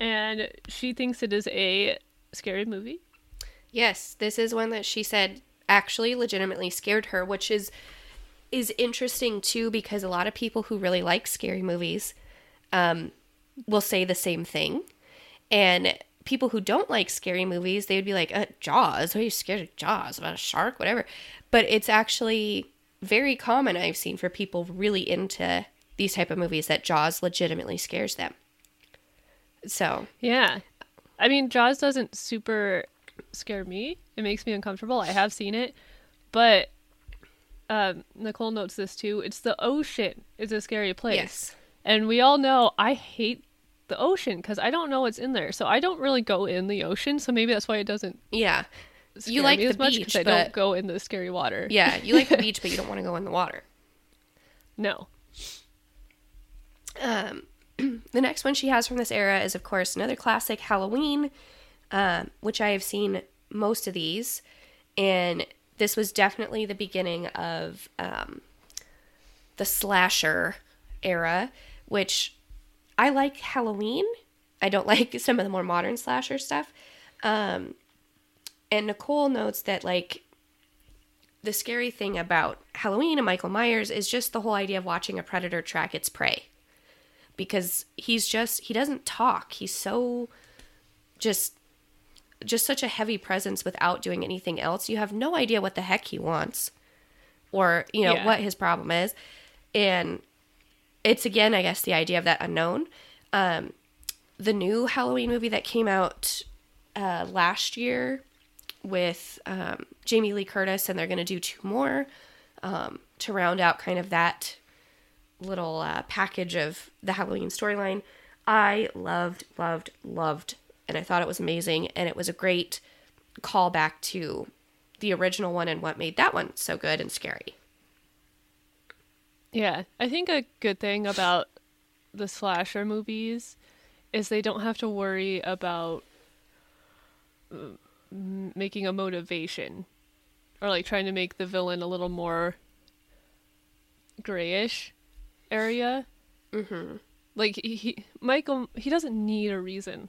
S2: And she thinks it is a scary movie.
S1: Yes, this is one that she said actually legitimately scared her, which is is interesting too because a lot of people who really like scary movies um, will say the same thing, and people who don't like scary movies they would be like, uh, "Jaws? Are you scared of Jaws about a shark? Whatever." But it's actually very common I've seen for people really into these type of movies that Jaws legitimately scares them. So
S2: Yeah. I mean, Jaws doesn't super scare me. It makes me uncomfortable. I have seen it. But um, Nicole notes this too. It's the ocean is a scary place.
S1: yes,
S2: And we all know I hate the ocean because I don't know what's in there. So I don't really go in the ocean. So maybe that's why it doesn't
S1: yeah, You like the
S2: much
S1: beach,
S2: 'cause I don't go in the scary water.
S1: yeah. You like the beach, but you don't want to go in the water.
S2: No.
S1: Um, the next one she has from this era is, of course, another classic, Halloween, um, which I have seen most of these, and this was definitely the beginning of um, the slasher era, which I like Halloween. I don't like some of the more modern slasher stuff. Um, and Nicole notes that like the scary thing about Halloween and Michael Myers is just the whole idea of watching a predator track its prey. Because he's just he doesn't talk. He's so just just such a heavy presence without doing anything else. You have no idea what the heck he wants or, you know,
S2: Yeah.
S1: what his problem is. And it's again, I guess, the idea of that unknown. Um, the new Halloween movie that came out uh, last year with um, Jamie Lee Curtis, and they're going to do two more um, to round out kind of that little uh, package of the Halloween storyline. I loved, loved, loved, and I thought it was amazing, and it was a great callback to the original one and what made that one so good and scary.
S2: Yeah, I think a good thing about the slasher movies is they don't have to worry about uh, making a motivation or like trying to make the villain a little more grayish area.
S1: Mm-hmm.
S2: Like he, he Michael he doesn't need a reason.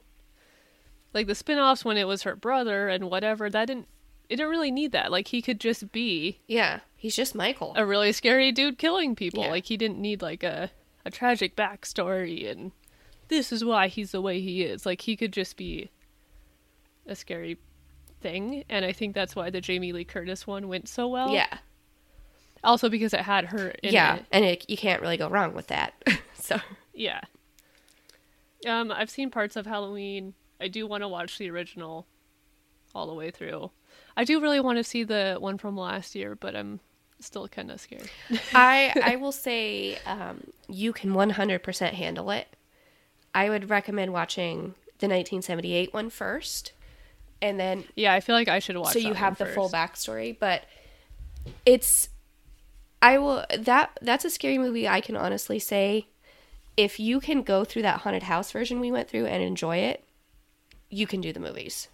S2: Like the spin-offs when it was her brother and whatever, that didn't it didn't really need that. Like he could just be
S1: Yeah, he's just Michael.
S2: a really scary dude killing people.
S1: Yeah.
S2: Like he didn't need like a a tragic backstory and this is why he's the way he is. Like he could just be a scary thing, and I think that's why the Jamie Lee Curtis one went so well.
S1: yeah.
S2: Also because it had her in
S1: yeah.
S2: it.
S1: And it, you can't really go wrong with that. so,
S2: Yeah. Um, I've seen parts of Halloween. I do want to watch the original all the way through. I do really want to see the one from last year, but I'm still kind of scared.
S1: I I will say um, you can 100% handle it. I would recommend watching the 1978 one first, and then
S2: Yeah, I feel like I should watch.
S1: so you have the
S2: one
S1: full backstory. But it's I will that that's a scary movie. I can honestly say, if you can go through that haunted house version we went through and enjoy it, you can do the movies.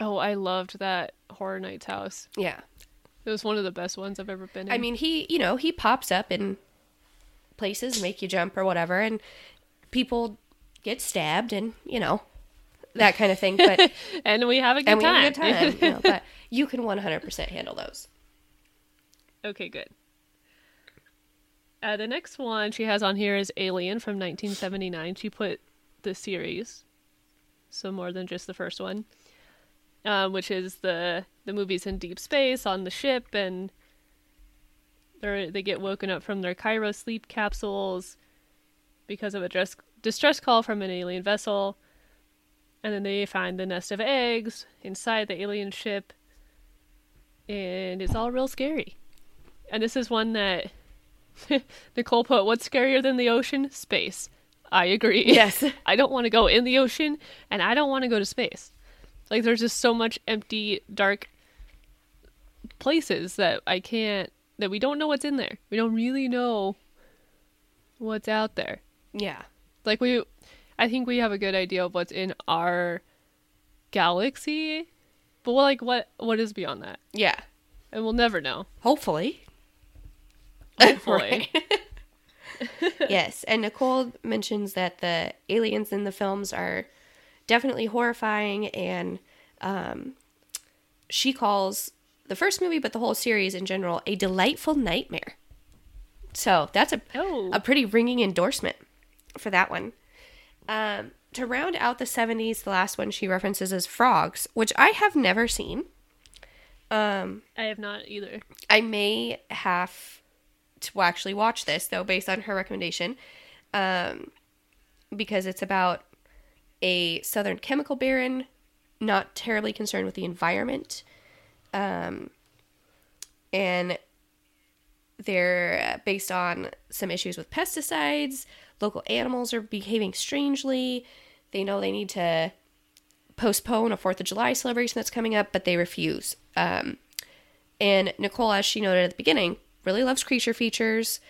S2: Oh, I loved that Horror Nights house.
S1: Yeah,
S2: It was one of the best ones I've ever been in.
S1: I mean he you know he pops up in places, make you jump or whatever, and people get stabbed and you know that kind of thing. But
S2: and we have a good
S1: and we
S2: time.
S1: have a good time. you know, but you can 100% handle those.
S2: Okay, good. Uh, the next one she has on here is Alien from 1979. She put the series, so more than just the first one, um, which is the the movies in deep space on the ship, and they they get woken up from their cryo sleep capsules because of a dress, distress call from an alien vessel, and then they find the nest of eggs inside the alien ship, and it's all real scary. And this is one that Nicole put, What's scarier than the ocean? Space. I agree.
S1: Yes.
S2: I don't want to go in the ocean and I don't want to go to space. Like, there's just so much empty, dark places that I can't, that we don't know what's in there. We don't really know what's out there.
S1: Yeah.
S2: Like, we, I think we have a good idea of what's in our galaxy, but like, what, what is beyond that?
S1: Yeah.
S2: And we'll never know.
S1: Hopefully.
S2: Hopefully.
S1: yes, and Nicole mentions that the aliens in the films are definitely horrifying, and um, she calls the first movie, but the whole series in general, a delightful nightmare. So that's a
S2: Oh.
S1: a pretty ringing endorsement for that one. Um, to round out the 70s, the last one she references is Frogs, which I have never seen. Um,
S2: I have not either.
S1: I may have to actually watch this though, based on her recommendation, um, because it's about a southern chemical baron, not terribly concerned with the environment, um, and they're uh, based on some issues with pesticides. Local animals are behaving strangely. They know they need to postpone a Fourth of July celebration that's coming up, but they refuse. Um, and Nicole, as she noted at the beginning, really loves creature features.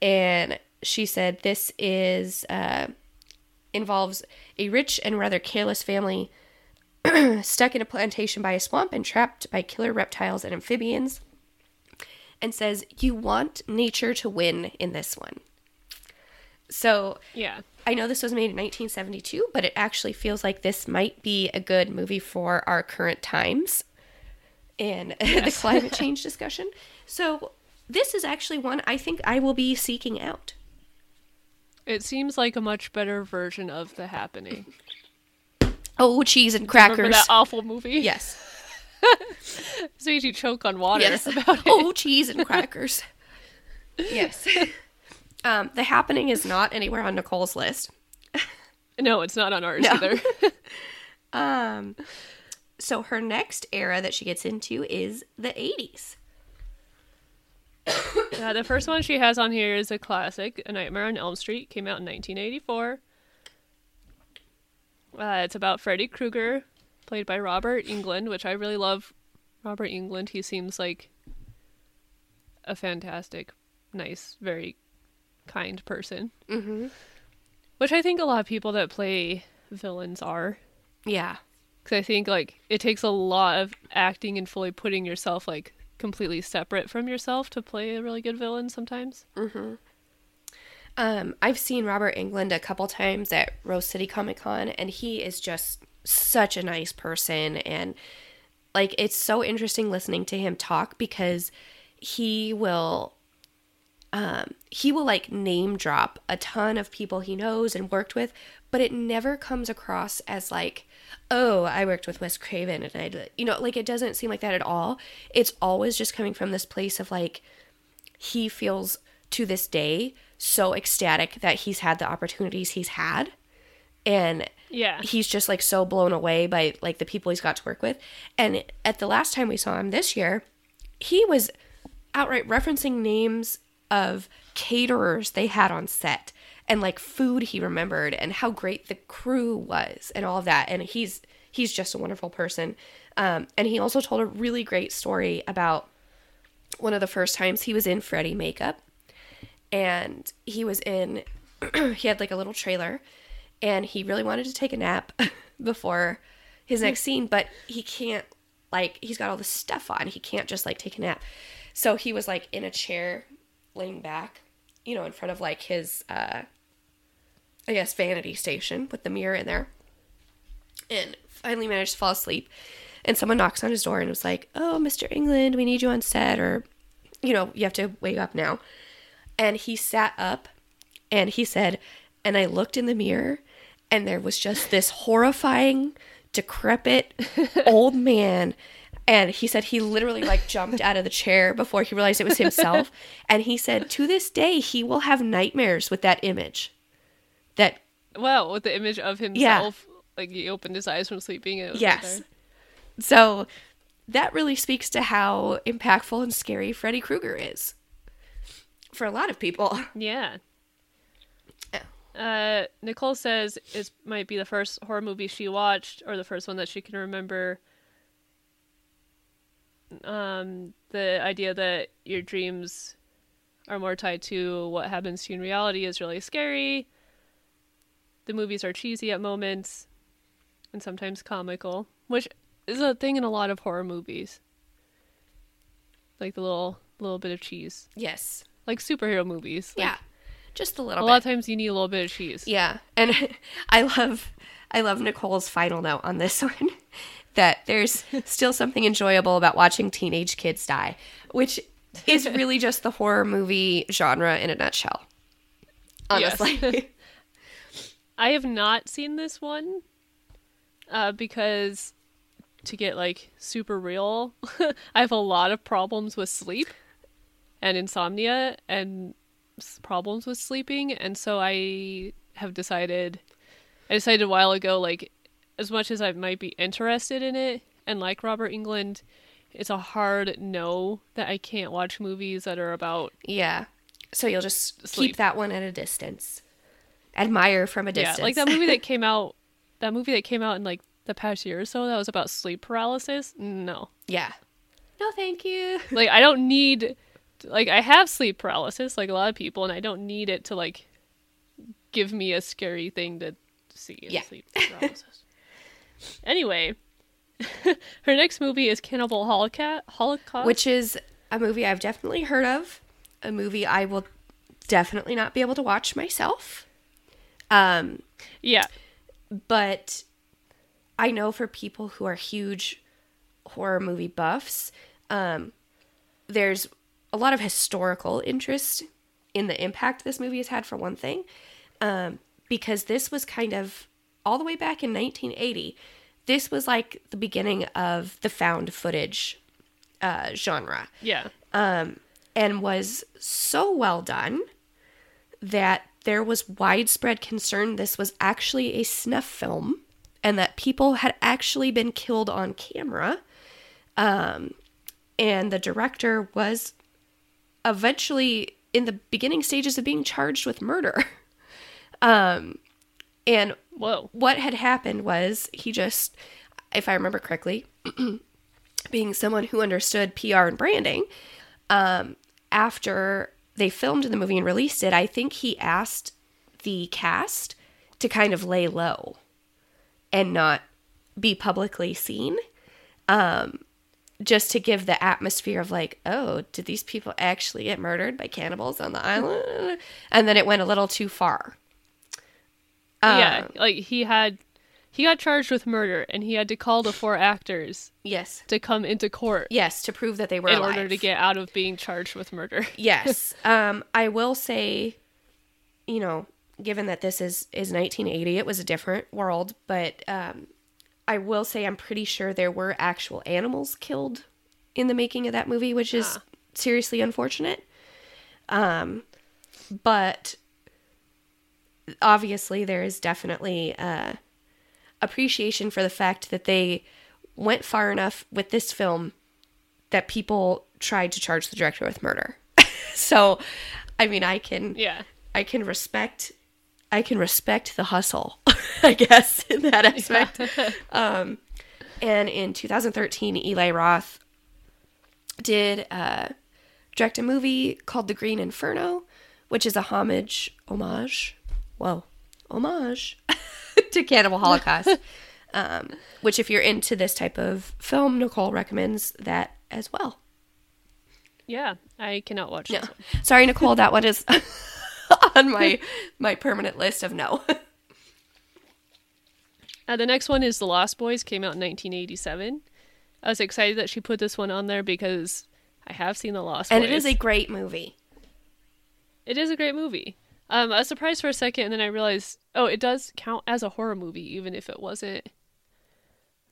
S1: And she said this is uh, involves a rich and rather careless family stuck in a plantation by a swamp and trapped by killer reptiles and amphibians. And says you want nature to win in this one. So
S2: Yeah.
S1: I know this was made in 1972, but it actually feels like this might be a good movie for our current times and the climate change discussion. So, this is actually one I think I will be seeking out.
S2: It seems like a much better version of The Happening.
S1: Oh, cheese and
S2: Remember
S1: crackers.
S2: that awful movie?
S1: Yes.
S2: So you choke on water
S1: Yes.
S2: about it.
S1: Oh, cheese and crackers. yes. Um, the happening is not anywhere on Nicole's list.
S2: No, it's not on ours
S1: No.
S2: either.
S1: Um, so her next era that she gets into is the 80s.
S2: uh, the first one she has on here is a classic, A Nightmare on Elm Street. Came out in 1984. Uh, it's about Freddy Krueger, played by Robert Englund, which I really love. Robert Englund, he seems like a fantastic, nice, very kind person.
S1: Mm-hmm.
S2: Which I think a lot of people that play villains are.
S1: Yeah.
S2: Because I think like it takes a lot of acting and fully putting yourself like completely separate from yourself to play a really good villain sometimes.
S1: Um, I've seen Robert Englund a couple times at Rose City Comic Con, and he is just such a nice person. And like, it's so interesting listening to him talk because he will um, he will like name drop a ton of people he knows and worked with, but it never comes across as like, oh, I worked with Wes Craven and I, did-" you know, like it doesn't seem like that at all. It's always just coming from this place of like, he feels to this day so ecstatic that he's had the opportunities he's had. And
S2: Yeah.
S1: he's just like so blown away by like the people he's got to work with. And at the last time we saw him this year, he was outright referencing names of caterers they had on set and like food he remembered and how great the crew was and all of that. And he's he's just a wonderful person. Um, and he also told a really great story about one of the first times he was in Freddy makeup and he was in he had like a little trailer and he really wanted to take a nap before his next scene but he can't like he's got all this stuff on he can't just like take a nap so he was like in a chair laying back you know in front of like his uh i guess vanity station with the mirror in there and finally managed to fall asleep and someone knocks on his door and was like oh mr englund we need you on set or you know you have to wake up now and he sat up and he said, and I looked in the mirror and there was just this horrifying, decrepit old man. And he said he literally like jumped out of the chair before he realized it was himself. And he said to this day, he will have nightmares with that image. That,
S2: Wow, with the image of himself, like he opened his eyes from sleeping. And it was right
S1: yes.
S2: there.
S1: So that really speaks to how impactful and scary Freddy Krueger is for a lot of people.
S2: Yeah.
S1: Yeah.
S2: Uh, Nicole says it might be the first horror movie she watched, or the first one that she can remember. Um, the idea that your dreams are more tied to what happens to you in reality is really scary. The movies are cheesy at moments, and sometimes comical, which is a thing in a lot of horror movies. Like the little little bit of cheese,
S1: Yes.
S2: like superhero movies. Like,
S1: Yeah. Just a little
S2: a
S1: little
S2: lot of times you need a little bit of cheese.
S1: Yeah, and I love I love Nicole's final note on this one that there's still something enjoyable about watching teenage kids die, which is really just the horror movie genre in a nutshell.
S2: Yes. I have not seen this one uh, because to get like super real, I have a lot of problems with sleep and insomnia and problems with sleeping, and so I have decided. I decided a while ago, like, as much as I might be interested in it and like Robert Englund, it's a hard no that I can't watch movies that are about
S1: yeah. So you'll just
S2: Sleep.
S1: keep that one at a distance. Admire from a distance.
S2: Yeah, like that movie that came out, that movie that came out in like the past year or so that was about sleep paralysis. No,
S1: yeah. No, thank you.
S2: like I don't need, like I have sleep paralysis, like a lot of people, and I don't need it to like give me a scary thing to see in
S1: Yeah.
S2: sleep paralysis. anyway, her next movie is Cannibal Holocaust. Holocaust.
S1: Which is a movie I've definitely heard of. A movie I will definitely not be able to watch myself. Um,
S2: yeah,
S1: but I know for people who are huge horror movie buffs, um, there's a lot of historical interest in the impact this movie has had, for one thing, um, because this was kind of all the way back in 1980. This was like the beginning of the found footage uh, genre.
S2: Yeah, Um,
S1: and was so well done that there was widespread concern this was actually a snuff film and that people had actually been killed on camera. Um, and the director was eventually in the beginning stages of being charged with murder. Um, and
S2: whoa,
S1: what had happened was he just, if I remember correctly, being someone who understood PR and branding, um, after they filmed the movie and released it, I think he asked the cast to kind of lay low and not be publicly seen. Um, just to give the atmosphere of like, oh, did these people actually get murdered by cannibals on the island? And then it went a little too far.
S2: yeah,
S1: Um,
S2: like he had he got charged with murder, and he had to call the four actors
S1: Yes.
S2: to come into court
S1: Yes, to prove that they were
S2: in
S1: alive.
S2: order to get out of being charged with murder.
S1: yes. Um, I will say, you know, given that this is is 1980, it was a different world, but um, I will say I'm pretty sure there were actual animals killed in the making of that movie, which is seriously unfortunate. Um, but obviously there is definitely uh, appreciation for the fact that they went far enough with this film that people tried to charge the director with murder. so, I mean, I can
S2: Yeah.
S1: I can respect I can respect the hustle, I guess, in that aspect. um, and in 2013, Eli Roth did uh, direct a movie called The Green Inferno, which is a homage, homage, whoa, homage to Cannibal Holocaust. um, which, if you're into this type of film, Nicole recommends that as well.
S2: Yeah. I cannot watch
S1: No,
S2: this one.
S1: sorry, Nicole, that one is on my my permanent list of no.
S2: Uh, the next one is The Lost Boys, came out in 1987. I was excited that she put this one on there because I have seen The Lost
S1: and
S2: Boys.
S1: And it is a great movie.
S2: It is a great movie. Um, I was surprised for a second, and then I realized, oh, it does count as a horror movie, even if it wasn't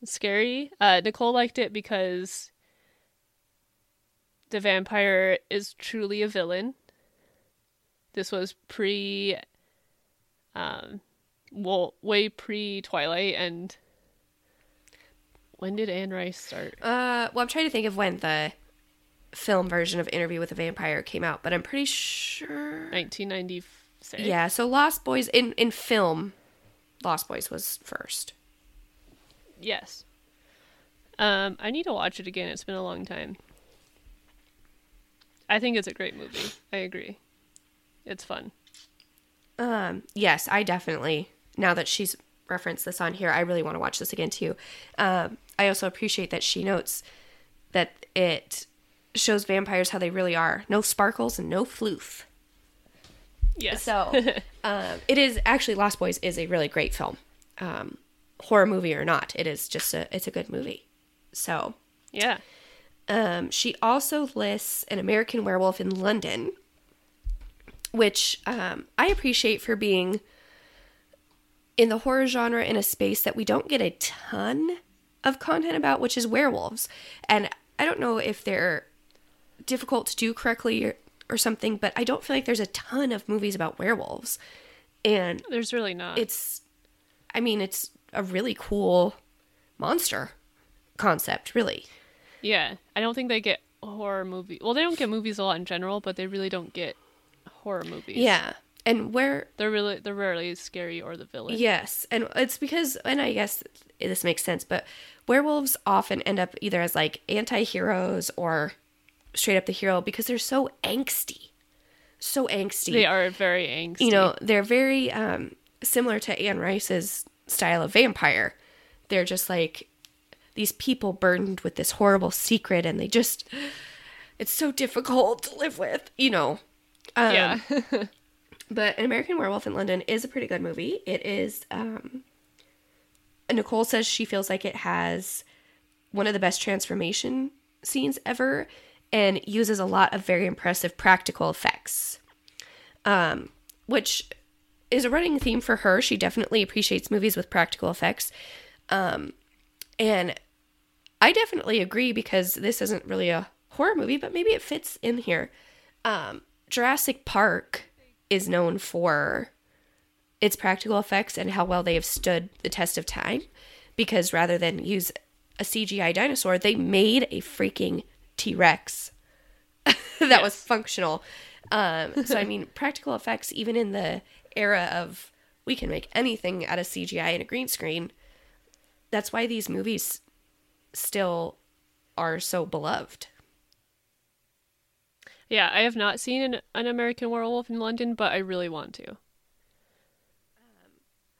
S2: scary. Uh, Nicole liked it because the vampire is truly a villain. This was pre, um, well, way pre Twilight, and when did Anne Rice start?
S1: Uh, well, I'm trying to think of when the film version of Interview with a Vampire came out, but I'm pretty sure.
S2: 1996.
S1: Yeah, so Lost Boys in in film, Lost Boys was first.
S2: Yes. Um, I need to watch it again. It's been a long time. I think it's a great movie. I agree. It's fun.
S1: Um, yes, I definitely. Now that she's referenced this on here, I really want to watch this again too. Um, I also appreciate that she notes that it shows vampires how they really are. No sparkles and no floof.
S2: Yes.
S1: So, um, it is actually Lost Boys is a really great film, um, horror movie or not. It is just a it's a good movie. So,
S2: yeah.
S1: um, she also lists an American Werewolf in London, which um, I appreciate for being in the horror genre in a space that we don't get a ton of content about, which is werewolves. And I don't know if they're difficult to do correctly or, something, but I don't feel like there's a ton of movies about werewolves. And
S2: There's really not.
S1: it's, I mean, it's a really cool monster concept, really.
S2: yeah. I don't think they get horror movie. Well, they don't get movies a lot in general, but they really don't get horror movies.
S1: Yeah. And where
S2: They're really they're rarely scary or the villain.
S1: Yes, and it's because, and I guess this makes sense, but werewolves often end up either as like anti heroes or straight up the hero because they're so angsty. So angsty.
S2: They are very angsty.
S1: You know, they're very um, similar to Anne Rice's style of vampire. They're just like these people burdened with this horrible secret and they just, it's so difficult to live with, you know. Um,
S2: yeah.
S1: but An American Werewolf in London is a pretty good movie. It is. Um, Nicole says she feels like it has one of the best transformation scenes ever, and uses a lot of very impressive practical effects, um, which is a running theme for her. She definitely appreciates movies with practical effects, um, and I definitely agree because this isn't really a horror movie, but maybe it fits in here. Um, Jurassic Park is known for its practical effects and how well they have stood the test of time because rather than use a CGI dinosaur, they made a freaking T Rex that was functional. Um, so, I mean, practical effects, even in the era of we can make anything out of CGI and a green screen, that's why these movies still are so beloved.
S2: yeah, I have not seen an, an American Werewolf in London, but I really want to.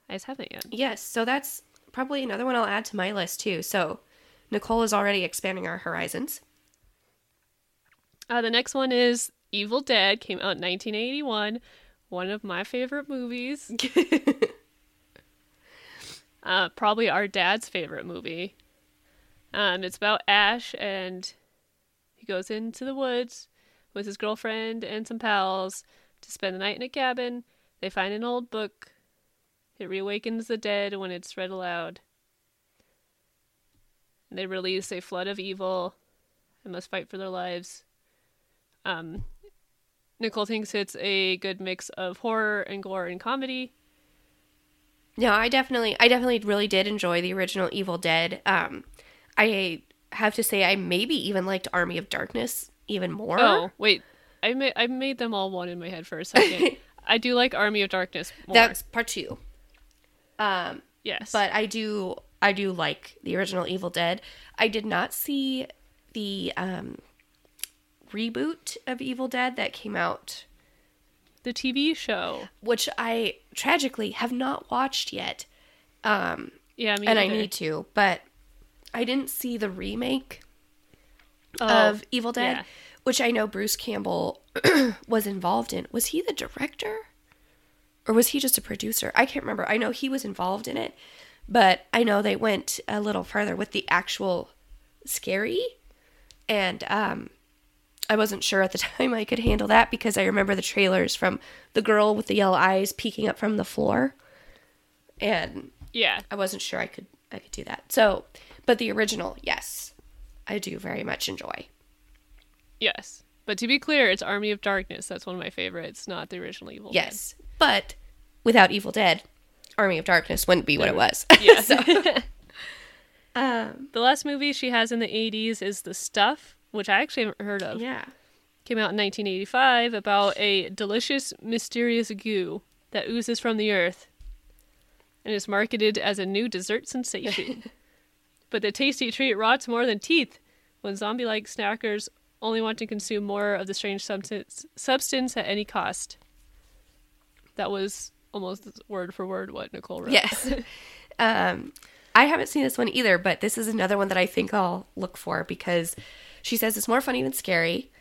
S2: I just haven't yet.
S1: Yes, so that's probably another one I'll add to my list too. So Nicole is already expanding our horizons.
S2: Uh, the next one is Evil Dead, came out in 1981. One of my favorite movies. Uh, probably our dad's favorite movie. Um, it's about Ash, and he goes into the woods with his girlfriend and some pals to spend the night in a cabin. They find an old book. It reawakens the dead when it's read aloud. They release a flood of evil and must fight for their lives. Um, Nicole thinks it's a good mix of horror and gore and comedy.
S1: No, I definitely, I definitely really did enjoy the original Evil Dead. Um, I have to say, I maybe even liked Army of Darkness even more.
S2: Oh, wait. I made I made them all one in my head for a second. I do like Army of Darkness more.
S1: That's part two. Um,
S2: yes.
S1: but I do, I do like the original Evil Dead. I did not see the um, reboot of Evil Dead that came out,
S2: the TV show.
S1: which I tragically have not watched yet. Um,
S2: Yeah, me
S1: and I need to, but I didn't see the remake
S2: Oh,
S1: of Evil Dead,
S2: yeah.
S1: which I know Bruce Campbell was involved in. Was he the director? Or was he just a producer? I can't remember. I know he was involved in it, but I know they went a little further with the actual scary. And um, I wasn't sure at the time I could handle that because I remember the trailers from the girl with the yellow eyes peeking up from the floor. And
S2: Yeah.
S1: I wasn't sure I could I could do that. So, but the original, yes, I do very much enjoy.
S2: Yes. But to be clear, it's Army of Darkness. That's one of my favorites, not the original Evil Dead.
S1: Yes, but without Evil Dead, Army of Darkness wouldn't be what it was.
S2: Yeah.
S1: so, um,
S2: The last movie she has in the 80s is The Stuff, which I actually haven't heard of.
S1: yeah,
S2: Came out in 1985 about a delicious, mysterious goo that oozes from the earth and is marketed as a new dessert sensation. but the tasty treat rots more than teeth when zombie like snackers only want to consume more of the strange substance, substance at any cost. That was almost word for word what Nicole wrote.
S1: yes. um, I haven't seen this one either, but this is another one that I think I'll look for because she says it's more funny than scary.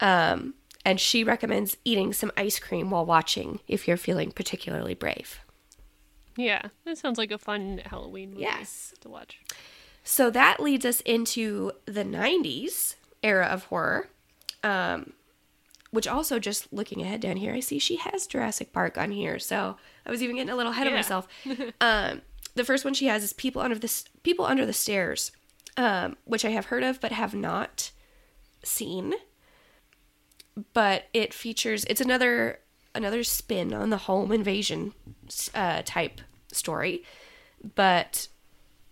S1: Um, and she recommends eating some ice cream while watching if you're feeling particularly brave.
S2: Yeah, that sounds like a fun Halloween movie
S1: Yes.
S2: to watch.
S1: So that leads us into the 90s era of horror. Um, which also, just looking ahead down here, I see she has Jurassic Park on here. So I was even getting a little ahead of myself. um, the first one she has is People Under the People Under the Stairs, um, which I have heard of but have not seen. But it features it's another another spin on the home invasion uh, type story, but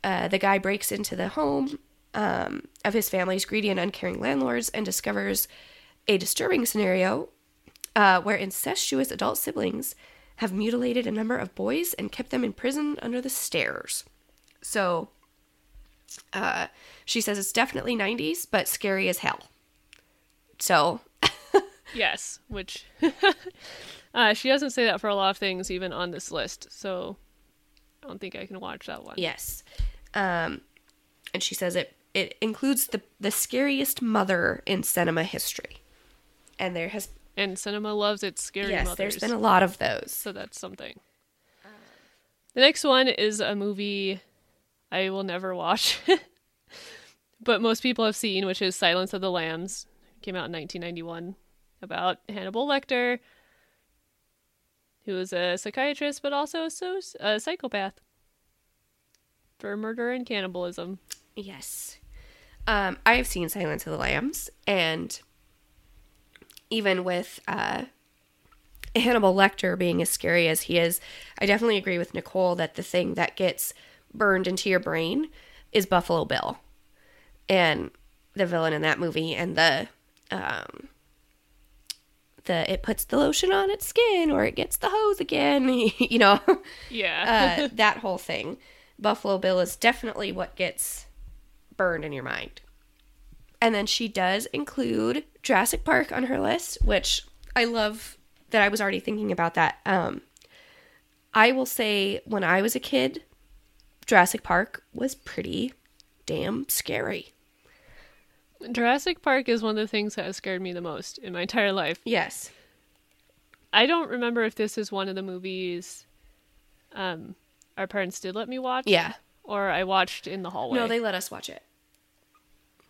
S1: uh, the guy breaks into the home um, of his family's greedy and uncaring landlords and discovers a disturbing scenario uh, where incestuous adult siblings have mutilated a number of boys and kept them in prison under the stairs. So uh, she says it's definitely 90s, but scary as hell. So,
S2: Yes, which uh, she doesn't say that for a lot of things, even on this list. So I don't think I can watch that one.
S1: yes. Um, and she says it, it includes the, the scariest mother in cinema history. And there has
S2: And cinema loves its scary
S1: yes,
S2: mothers.
S1: there's been a lot of those.
S2: so that's something. The next one is a movie I will never watch, but most people have seen, which is Silence of the Lambs. Came out in 1991 about Hannibal Lecter, who was a psychiatrist but also a, psychopath for murder and cannibalism.
S1: Yes. Um, I have seen Silence of the Lambs, and even with uh, Hannibal Lecter being as scary as he is, I definitely agree with Nicole that the thing that gets burned into your brain is Buffalo Bill, and the villain in that movie, and the um, the it puts the lotion on its skin or it gets the hose again, you know,
S2: Yeah.
S1: uh, that whole thing. Buffalo Bill is definitely what gets burned in your mind. And then she does include Jurassic Park on her list, which I love that I was already thinking about that. Um, I will say when I was a kid, Jurassic Park was pretty damn scary.
S2: Jurassic Park is one of the things that has scared me the most in my entire life.
S1: Yes.
S2: I don't remember if this is one of the movies um, our parents did let me watch.
S1: Yeah.
S2: Or I watched in the hallway.
S1: No, they let us watch it.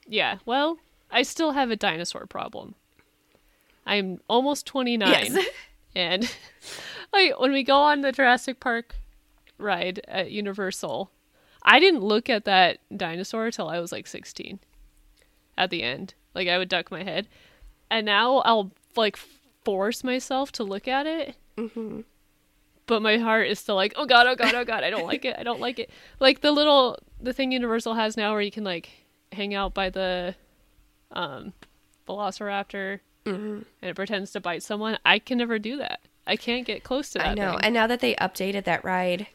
S2: Yeah. Well, I still have a dinosaur problem. I'm almost 29.
S1: Yes.
S2: And like when we go on the Jurassic Park ride at Universal, I didn't look at that dinosaur till I was like 16 at the end. Like I would duck my head. And now I'll like force myself to look at it.
S1: hmm
S2: But my heart is still like, oh god, oh god, oh god, I don't like it, I don't like it. Like the little the thing Universal has now where you can like hang out by the um Velociraptor
S1: hmm
S2: and it pretends to bite someone. I can never do that. I can't get close to that.
S1: I know.
S2: thing.
S1: And now that they updated that ride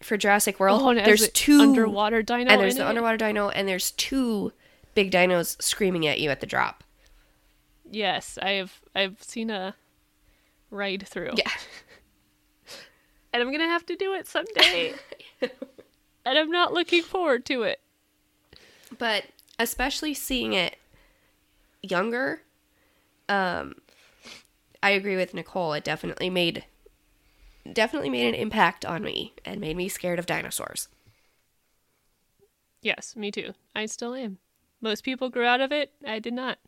S1: for Jurassic World,
S2: Oh, and it has
S1: there's
S2: the
S1: two
S2: underwater dino.
S1: and there's the
S2: it?
S1: underwater dino, and there's two big dinos screaming at you at the drop.
S2: Yes, I have. I've seen a ride through.
S1: Yeah.
S2: and I'm gonna have to do it someday. and I'm not looking forward to it.
S1: but especially seeing it younger um i agree with nicole it definitely made definitely made an impact on me and made me scared of dinosaurs
S2: Yes, me too. I still am. Most people grew out of it. I did not.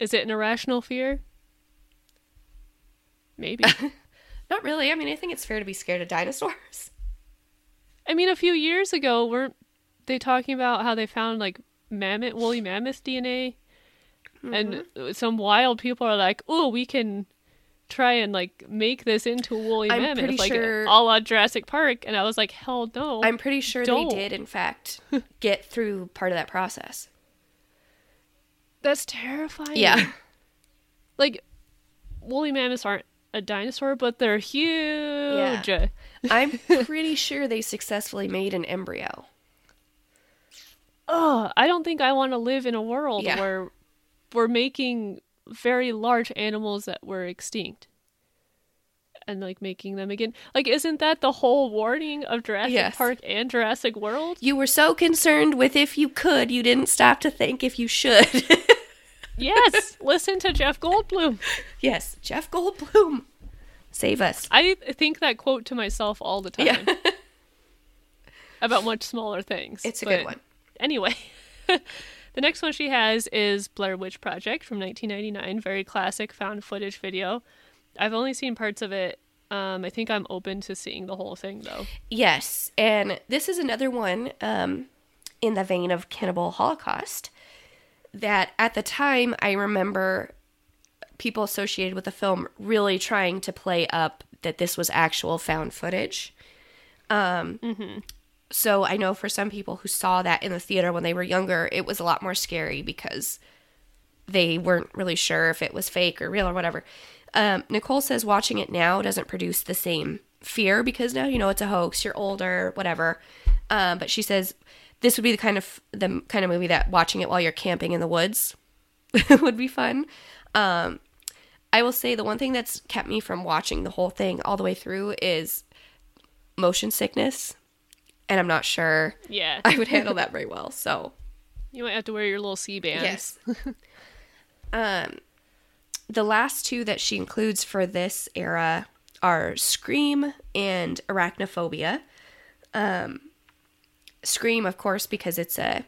S2: Is it an irrational fear? Maybe.
S1: not really i mean i think it's fair to be scared of dinosaurs
S2: I mean, a few years ago, weren't they talking about how they found like mammoth, woolly mammoth DNA? And
S1: Mm-hmm.
S2: some wild people are like, "Oh, we can try and like make this into a woolly
S1: I'm
S2: mammoth,
S1: pretty
S2: like
S1: sure-
S2: a la Jurassic Park." And I was like, "Hell no!"
S1: i'm pretty sure
S2: Don't.
S1: they did in fact get through part of that process
S2: That's terrifying.
S1: yeah
S2: like woolly mammoths aren't a dinosaur, but they're huge.
S1: i'm pretty sure they successfully made an embryo
S2: Oh, I don't think I want to live in a world
S1: Yeah.
S2: where we're making very large animals that were extinct and like making them again. Like, isn't that the whole warning of Jurassic
S1: Yes.
S2: Park and Jurassic World?
S1: you were so concerned with if you could you didn't stop to think if you should
S2: Yes, listen to Jeff Goldblum.
S1: yes jeff goldblum save us
S2: I think that quote to myself all the time
S1: yeah
S2: about much smaller things.
S1: it's a
S2: but-
S1: good one
S2: Anyway, the next one she has is Blair Witch Project from 1999, very classic found footage video. I've only seen parts of it. Um, I think I'm open to seeing the whole thing though.
S1: Yes, and this is another one um, in the vein of Cannibal Holocaust that at the time I remember people associated with the film really trying to play up that this was actual found footage. Um, So I know for some people who saw that in the theater when they were younger, it was a lot more scary because they weren't really sure if it was fake or real or whatever. Um, Nicole says watching it now doesn't produce the same fear because now you know it's a hoax. You're older, whatever. Um, but she says this would be the kind of the kind of movie that watching it while you're camping in the woods would be fun. Um, I will say the one thing that's kept me from watching the whole thing all the way through is motion sickness, and I'm not sure
S2: Yeah,
S1: I would handle that very well. So
S2: you might have to wear your little Sea-Bands.
S1: Yes. um, the last two that she includes for this era are Scream and Arachnophobia. Um, Scream, of course, because it's a,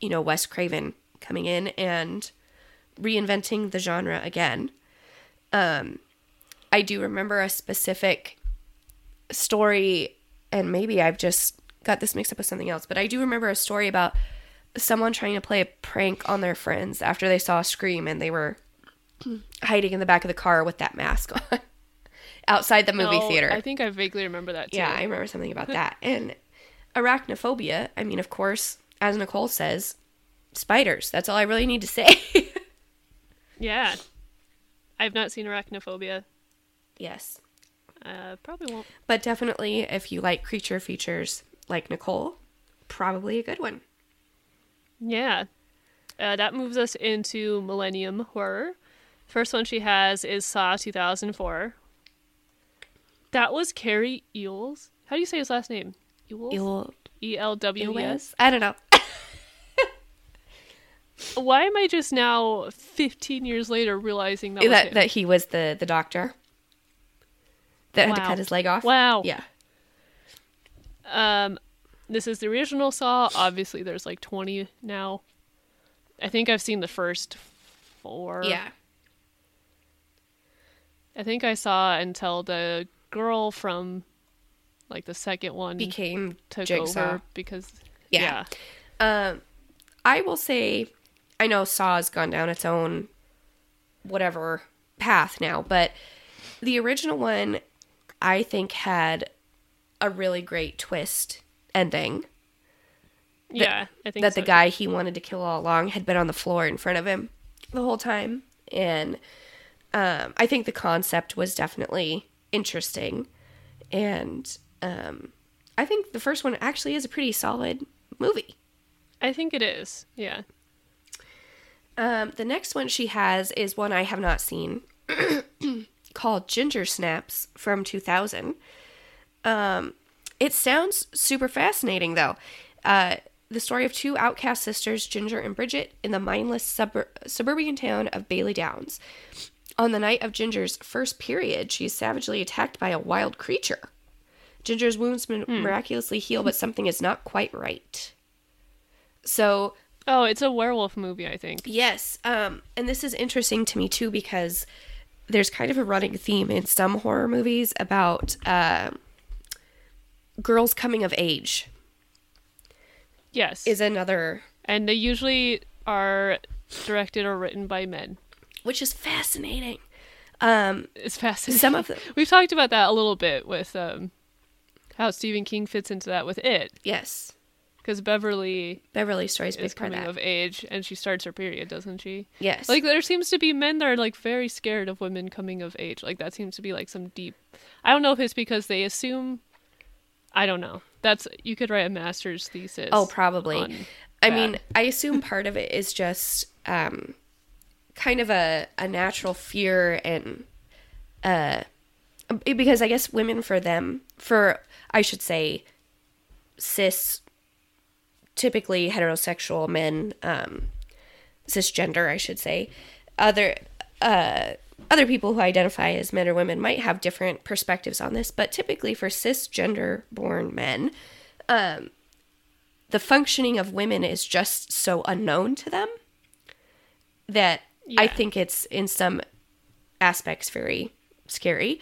S1: you know, Wes Craven coming in and reinventing the genre again. Um, I do remember a specific story, and maybe I've just got this mixed up with something else, but I do remember a story about someone trying to play a prank on their friends after they saw a Scream and they were hiding in the back of the car with that mask on outside the movie
S2: Oh,
S1: theater.
S2: I think I vaguely remember that too.
S1: Yeah, I remember something about that. And arachnophobia, I mean, of course, as Nicole says, spiders. That's all I really need to say.
S2: yeah. I've not seen Arachnophobia.
S1: yes.
S2: Uh, probably won't.
S1: But definitely, if you like creature features like Nicole, probably a good one.
S2: Yeah. Uh, that moves us into Millennium Horror. First one she has is Saw 2004. That was Cary Ewells. How do you say his last name? Ewells?
S1: You'll,
S2: E L W E S.
S1: I don't know.
S2: Why am I just now, 15 years later, realizing that
S1: that that he was the the doctor that had to cut his leg off.
S2: Wow.
S1: Yeah.
S2: Um, this is the original Saw. Obviously, there's like 20 now. I think I've seen the first four.
S1: Yeah.
S2: I think I saw until the girl from like the second one
S1: Became
S2: took
S1: Jigsaw.
S2: over because
S1: Yeah. Um, I will say, I know Saw has gone down its own whatever path now, but the original one, I think, had a really great twist ending.
S2: yeah, I think
S1: that
S2: so
S1: the guy he wanted to kill all along had been on the floor in front of him the whole time, and um, I think the concept was definitely interesting, and um, I think the first one actually is a pretty solid movie.
S2: I think it is. Yeah.
S1: Um, the next one she has is one I have not seen called Ginger Snaps from 2000. Um, it sounds super fascinating, though. Uh, the story of two outcast sisters, Ginger and Bridget, in the mindless subur- suburban town of Bailey Downs. On the night of Ginger's first period, she is savagely attacked by a wild creature. Ginger's wounds mi- miraculously heal, but something is not quite right. So
S2: Oh, it's a werewolf movie, I think.
S1: Yes, um, and this is interesting to me too because there's kind of a running theme in some horror movies about uh, girls coming of age.
S2: Yes.
S1: Is another,
S2: and they usually are directed or written by men.
S1: which is fascinating. Um,
S2: It's fascinating.
S1: some of them,
S2: We've talked about that a little bit with um, how Stephen King fits into that with it,
S1: yes,
S2: because Beverly
S1: Beverly Stories
S2: is
S1: big of
S2: coming
S1: that.
S2: of age and she starts her period, doesn't she?
S1: yes,
S2: Like there seems to be men that are like very scared of women coming of age. Like that seems to be like some deep. I don't know if it's because they assume. I don't know. That's you could write a master's thesis.
S1: oh, probably. I mean, I assume part of it is just um, kind of a, a natural fear and uh, because I guess women for them, for I should say, cis, typically heterosexual men, um, cisgender, I should say, other uh, other people who identify as men or women might have different perspectives on this, but typically for cisgender born men, um, the functioning of women is just so unknown to them that I think it's in some aspects very scary.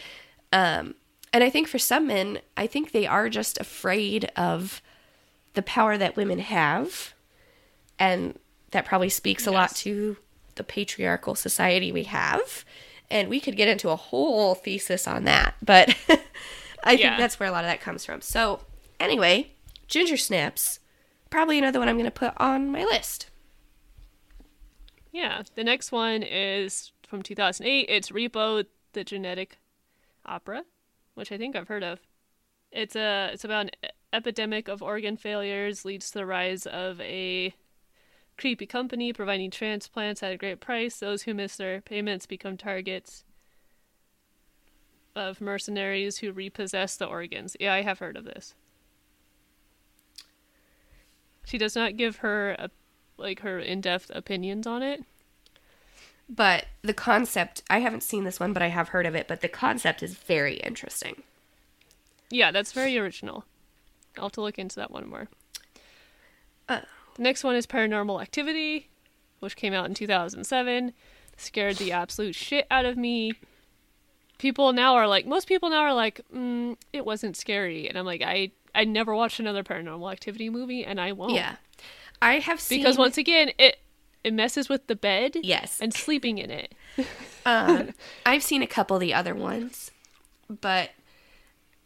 S1: Um, and I think for some men, I think they are just afraid of the power that women have. And that probably speaks a lot to the patriarchal society we have. And we could get into a whole thesis on that. But I think that's where a lot of that comes from. So, anyway, Ginger Snaps, probably another one I'm going to put on my list.
S2: Yeah. The next one is from 2008. It's Repo, the genetic opera, which I think I've heard of. It's a it's about an epidemic of organ failures leads to the rise of a creepy company providing transplants at a great price. Those who miss their payments become targets of mercenaries who repossess the organs. Yeah, I have heard of this. She does not give her a, like her in-depth opinions on it.
S1: But the concept, I haven't seen this one, but I have heard of it. But the concept is very interesting.
S2: Yeah, that's very original. I'll have to look into that one more.
S1: Uh.
S2: The next one is Paranormal Activity, which came out in 2007. Scared the absolute shit out of me. People now are like, most people now are like, mm, it wasn't scary. And I'm like, I, I never watched another Paranormal Activity movie, and I won't.
S1: Yeah. I have seen.
S2: Because once again, it it messes with the bed
S1: Yes.
S2: and sleeping in it.
S1: Um, I've seen a couple of the other ones, but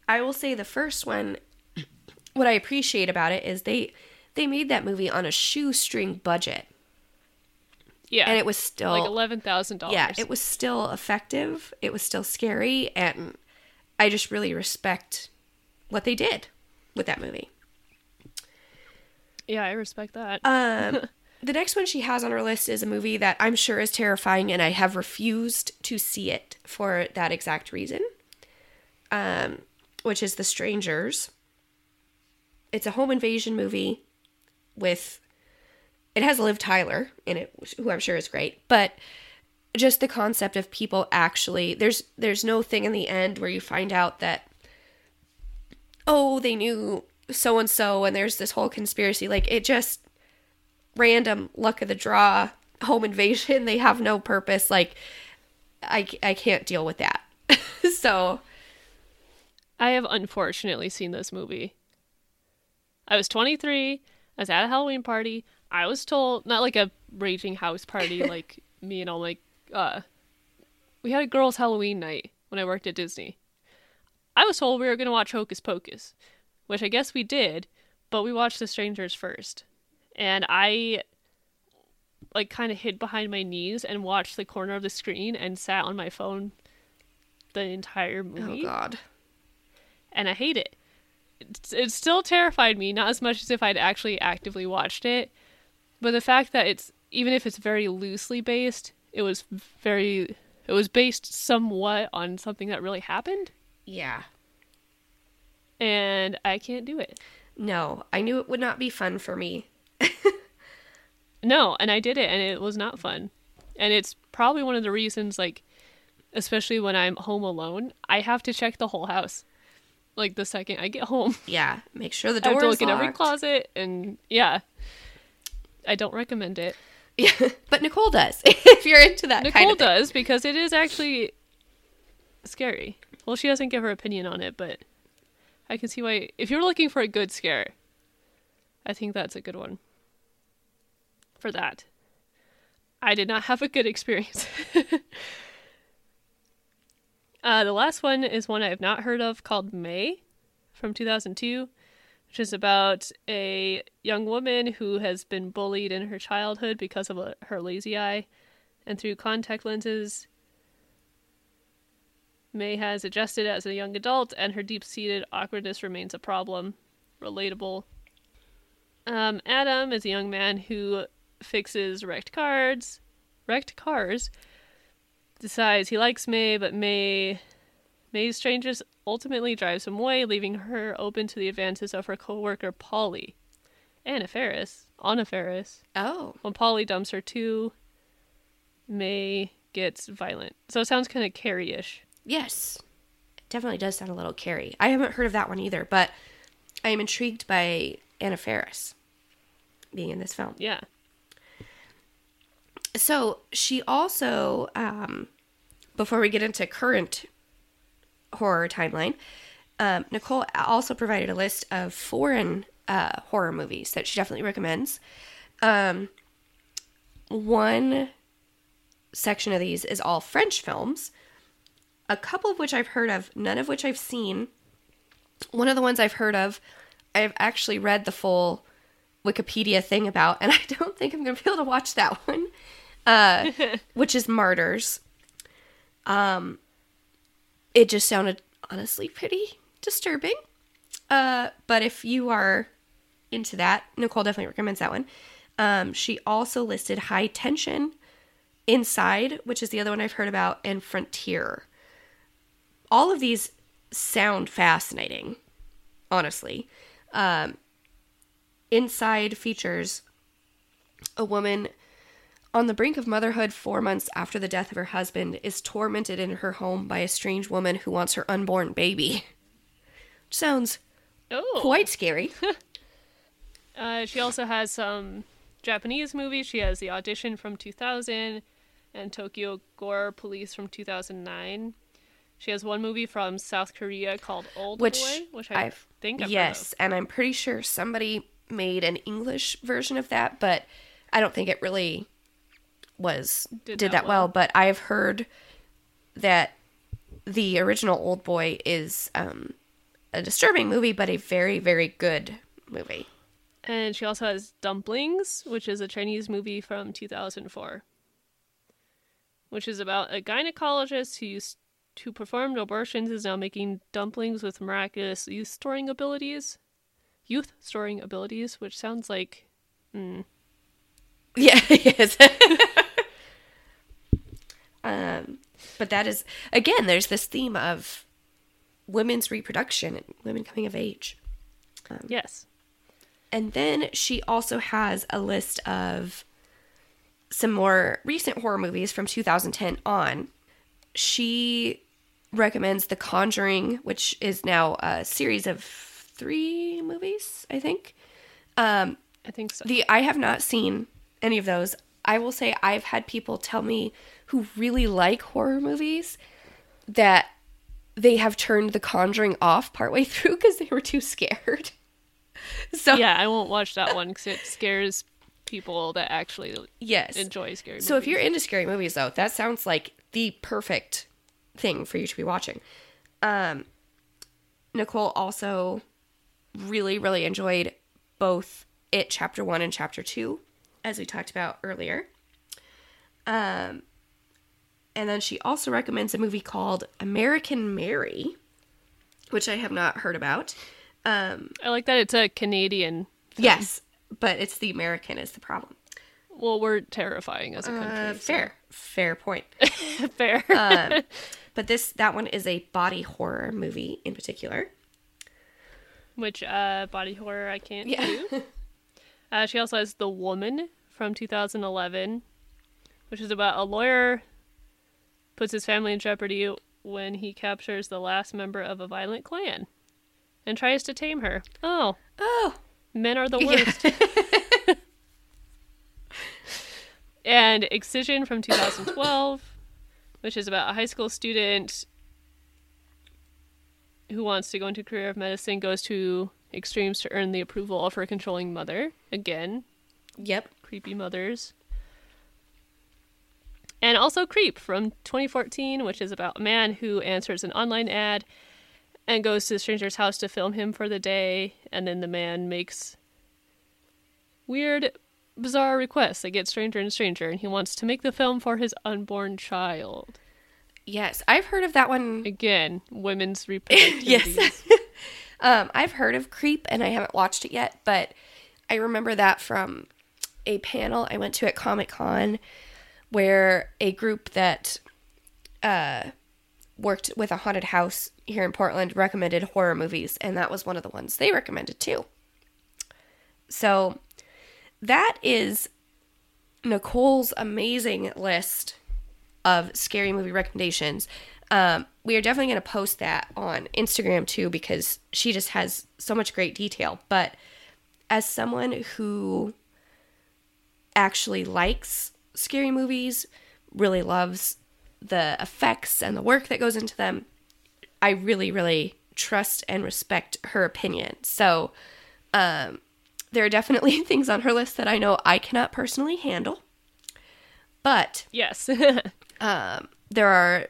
S1: I will say the first one. What I appreciate about it is they they made that movie on a shoestring budget,
S2: Yeah.
S1: and it was still
S2: like eleven thousand dollars.
S1: yeah, it was still effective. It was still scary, and I just really respect what they did with that movie.
S2: Yeah, I respect that.
S1: Um, the next one she has on her list is a movie that I'm sure is terrifying, and I have refused to see it for that exact reason. Um, which is The Strangers. It's a home invasion movie with. It has Liv Tyler in it, who I'm sure is great, but just the concept of people actually there's there's no thing in the end where you find out that oh they knew so and so and there's this whole conspiracy. Like it just random luck of the draw home invasion. They have no purpose. Like I I can't deal with that. so
S2: I have unfortunately seen this movie. I was 23. I was at a Halloween party. I was told, not like a raging house party, like me and all my, uh, we had a girls' Halloween night when I worked at Disney. I was told we were going to watch Hocus Pocus, which I guess we did, but we watched The Strangers first. And I, like, kind of hid behind my knees and watched the corner of the screen and sat on my phone the entire movie.
S1: oh god.
S2: And I hate it. It, it still terrified me, not as much as if I'd actually actively watched it, but the fact that it's even if it's very loosely based, it was very it was based somewhat on something that really happened,
S1: Yeah.
S2: and I can't do it.
S1: No, I knew it would not be fun for me.
S2: No, and I did it, and it was not fun. And it's probably one of the reasons, like, especially when I'm home alone, I have to check the whole house. Like the second I get home,
S1: Yeah, make sure the
S2: I have
S1: door
S2: to
S1: is
S2: look in every closet, and yeah, I don't recommend it.
S1: Yeah, but Nicole does. if you're into that
S2: Nicole
S1: kind of thing.
S2: does because it is actually scary. Well, she doesn't give her opinion on it, but I can see why. If you're looking for a good scare, I think that's a good one. For that, I did not have a good experience. Uh, the last one is one I have not heard of called May from 2002, which is about a young woman who has been bullied in her childhood because of a, her lazy eye and through contact lenses, May has adjusted as a young adult, and her deep seated awkwardness remains a problem. Relatable. Um, Adam is a young man who fixes wrecked cars, wrecked cars. Decides he likes May, but May, May's strangers ultimately drives him away, leaving her open to the advances of her coworker Polly, Anna Faris, Anna Faris.
S1: Oh,
S2: When Polly dumps her too, May gets violent. So it sounds kind of Carrie-ish.
S1: yes. It definitely does sound a little Carrie. I haven't heard of that one either, but I am intrigued by Anna Faris being in this film.
S2: Yeah.
S1: So she also, um, before we get into current horror timeline, um, Nicole also provided a list of foreign uh, horror movies that she definitely recommends. Um, one section of these is all French films, a couple of which I've heard of, none of which I've seen. One of the ones I've heard of, I've actually read the full Wikipedia thing about, and I don't think I'm going to be able to watch that one, uh, which is Martyrs. Um, it just sounded honestly pretty disturbing. Uh, but if you are into that, Nicole definitely recommends that one. Um, she also listed High Tension, Inside, which is the other one I've heard about, and Frontier. All of these sound fascinating, honestly. Um, Inside features a woman on the brink of motherhood four months after the death of her husband is tormented in her home by a strange woman who wants her unborn baby. Sounds
S2: Oh.
S1: quite scary.
S2: Uh, she also has some Japanese movies. She has The Audition from 2000 and Tokyo Gore Police from 2009. She has one movie from South Korea called Old
S1: Which
S2: Boy, which I
S1: I've
S2: think I've
S1: yes, and I'm pretty sure somebody made an English version of that, but I don't think it really was
S2: Did
S1: did,
S2: that
S1: that well.
S2: well.
S1: But I've heard that the original Old Boy is um, a disturbing movie, but a very very good movie.
S2: And she also has Dumplings, which is a Chinese movie from 2004, which is about a gynecologist who used, who performed abortions is now making dumplings with miraculous youth storing abilities. Youth storing abilities, which sounds like mm,
S1: Yeah, yes. um, but that is again, there's this theme of women's reproduction and women coming of age.
S2: yes.
S1: And then she also has a list of some more recent horror movies from 2010 on. She recommends The Conjuring, which is now a series of three movies, I think. Um,
S2: I think so.
S1: the I have not seen any of those. I will say I've had people tell me who really like horror movies that they have turned The Conjuring off partway through because they were too scared. So
S2: yeah, I won't watch that one because it scares people that actually
S1: yes.
S2: enjoy scary Movies.
S1: So if you're into scary movies though, that sounds like the perfect thing for you to be watching. Um Nicole also really really enjoyed both it chapter 1 and chapter 2 as we talked about earlier. Um and then she also recommends a movie called American Mary, which I have not heard about. Um
S2: I like that it's a Canadian.
S1: yes, but it's the American is the problem.
S2: Well, we're terrifying as a country.
S1: Uh,
S2: so-
S1: fair. Fair point.
S2: fair.
S1: um, but this that one is a body horror movie in particular.
S2: Which uh, body horror I can't
S1: Yeah.
S2: do. Uh, she also has The Woman from 2011, which is about a lawyer puts his family in jeopardy when he captures the last member of a violent clan and tries to tame her. Oh,
S1: oh,
S2: men are the worst. and Excision from 2012, which is about a high school student who wants to go into a career of medicine, goes to extremes to earn the approval of her controlling mother. Again,
S1: yep.
S2: creepy mothers. And also Creep from 2014, which is about a man who answers an online ad and goes to a stranger's house to film him for the day, and then the man makes weird, bizarre requests that get stranger and stranger, and he wants to make the film for his unborn child.
S1: Yes, I've heard of that one.
S2: Again, women's reproductive
S1: Yes. Um, I've heard of Creep and I haven't watched it yet, but I remember that from a panel I went to at Comic Con where a group that uh, worked with a haunted house here in Portland recommended horror movies, and that was one of the ones they recommended too. So that is Nicole's amazing list of scary movie recommendations. Um, we are definitely going to post that on Instagram too because she just has so much great detail. But as someone who actually likes scary movies, really loves the effects and the work that goes into them, I really, really trust and respect her opinion. So, um, there are definitely things on her list that I know I cannot personally handle. But
S2: yes.
S1: um, there are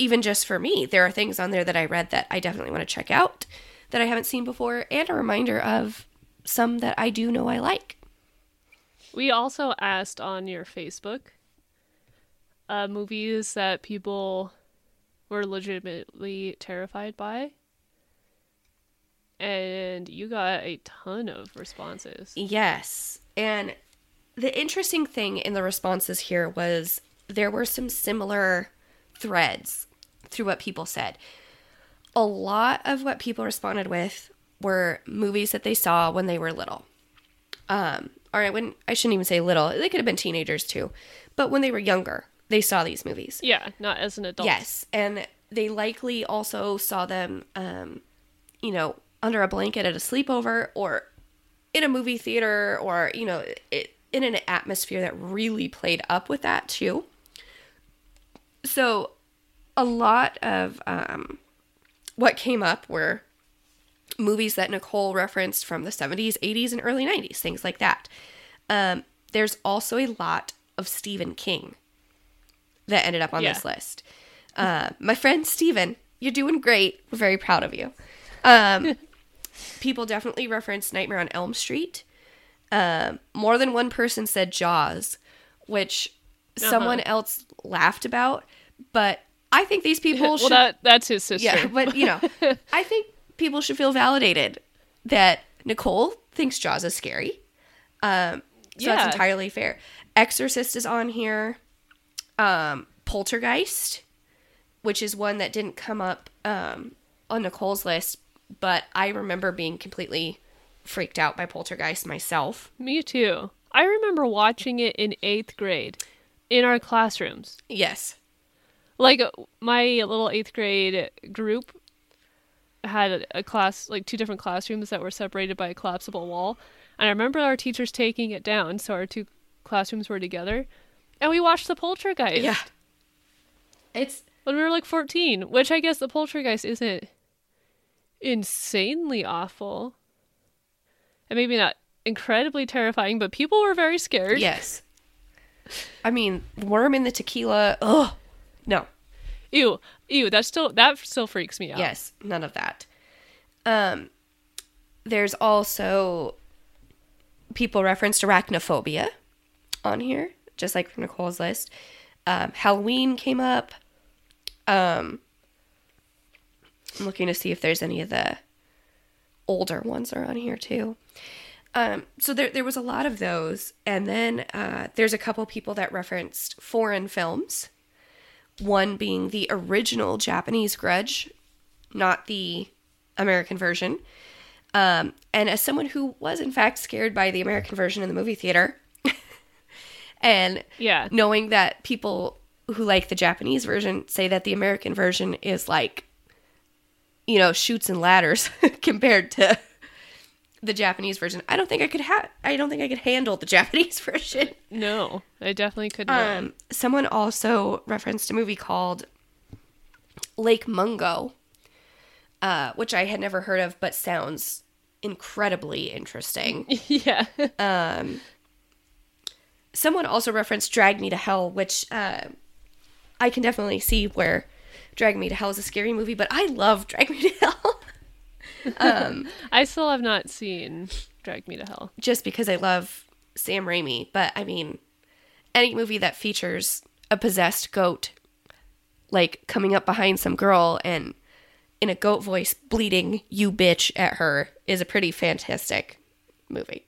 S1: even just for me there are things on there that i read that i definitely want to check out that i haven't seen before and a reminder of some that i do know i like
S2: We also asked on your Facebook uh, movies that people were legitimately terrified by. And you got a ton of responses.
S1: yes and the interesting thing in the responses here was there were some similar threads through what people said a lot of what people responded with were movies that they saw when they were little um or I wouldn't I shouldn't even say little. They could have been teenagers too. But when they were younger, they saw these movies.
S2: Yeah, not as an adult.
S1: Yes, and they likely also saw them um you know, under a blanket at a sleepover or in a movie theater or, you know, it, in an atmosphere that really played up with that too. So a lot of um what came up were movies that Nicole referenced from the 70s, 80s, and early 90s, things like that. Um, there's also a lot of Stephen King that ended up on
S2: Yeah.
S1: this list. Uh, my friend Stephen, you're doing great. We're very proud of you. Um, people definitely referenced Nightmare on Elm Street. Um, more than one person said Jaws, which someone else laughed about, but I think these people
S2: well,
S1: should
S2: that that's his sister.
S1: yeah, but you know, I think people should feel validated that Nicole thinks Jaws is scary. Um, so
S2: Yeah.
S1: that's entirely fair. Exorcist is on here. Um, Poltergeist, which is one that didn't come up um, on Nicole's list, but I remember being completely freaked out by Poltergeist myself.
S2: Me too. I remember watching it in eighth grade in our classrooms.
S1: Yes.
S2: Like my little eighth grade group had a, class like two different classrooms that were separated by a collapsible wall. And I remember our teachers taking it down, so our two classrooms were together, and we watched the Poltergeist.
S1: Yeah. It's
S2: when we were like 14, which I guess the Poltergeist isn't insanely awful. And maybe not incredibly terrifying, but people were very scared.
S1: yes. I mean, worm in the tequila. Ugh. No.
S2: Ew, ew, that still that still freaks me out.
S1: Yes, none of that. Um, there's also people referenced arachnophobia on here, just like from Nicole's list. Um, Halloween came up. Um, I'm looking to see if there's any of the older ones are on here too. Um, so there there was a lot of those, and then uh, there's a couple people that referenced foreign films. One being the original Japanese Grudge, not the American version. Um, and as someone who was in fact scared by the American version in the movie theater, and
S2: Yeah.
S1: knowing that people who like the Japanese version say that the American version is like, you know, shoots and ladders compared to the Japanese version. I don't think I could have. I don't think I could handle the Japanese version.
S2: No, I definitely could not.
S1: Um, someone also referenced a movie called Lake Mungo, uh, which I had never heard of, but sounds incredibly interesting.
S2: yeah.
S1: Um, someone also referenced Drag Me to Hell, which uh, I can definitely see where Drag Me to Hell is a scary movie, but I love Drag Me to Hell um,
S2: I still have not seen Drag Me to Hell.
S1: just because I love Sam Raimi. But I mean, any movie that features a possessed goat, like coming up behind some girl and in a goat voice bleeding "you bitch" at her is a pretty fantastic movie.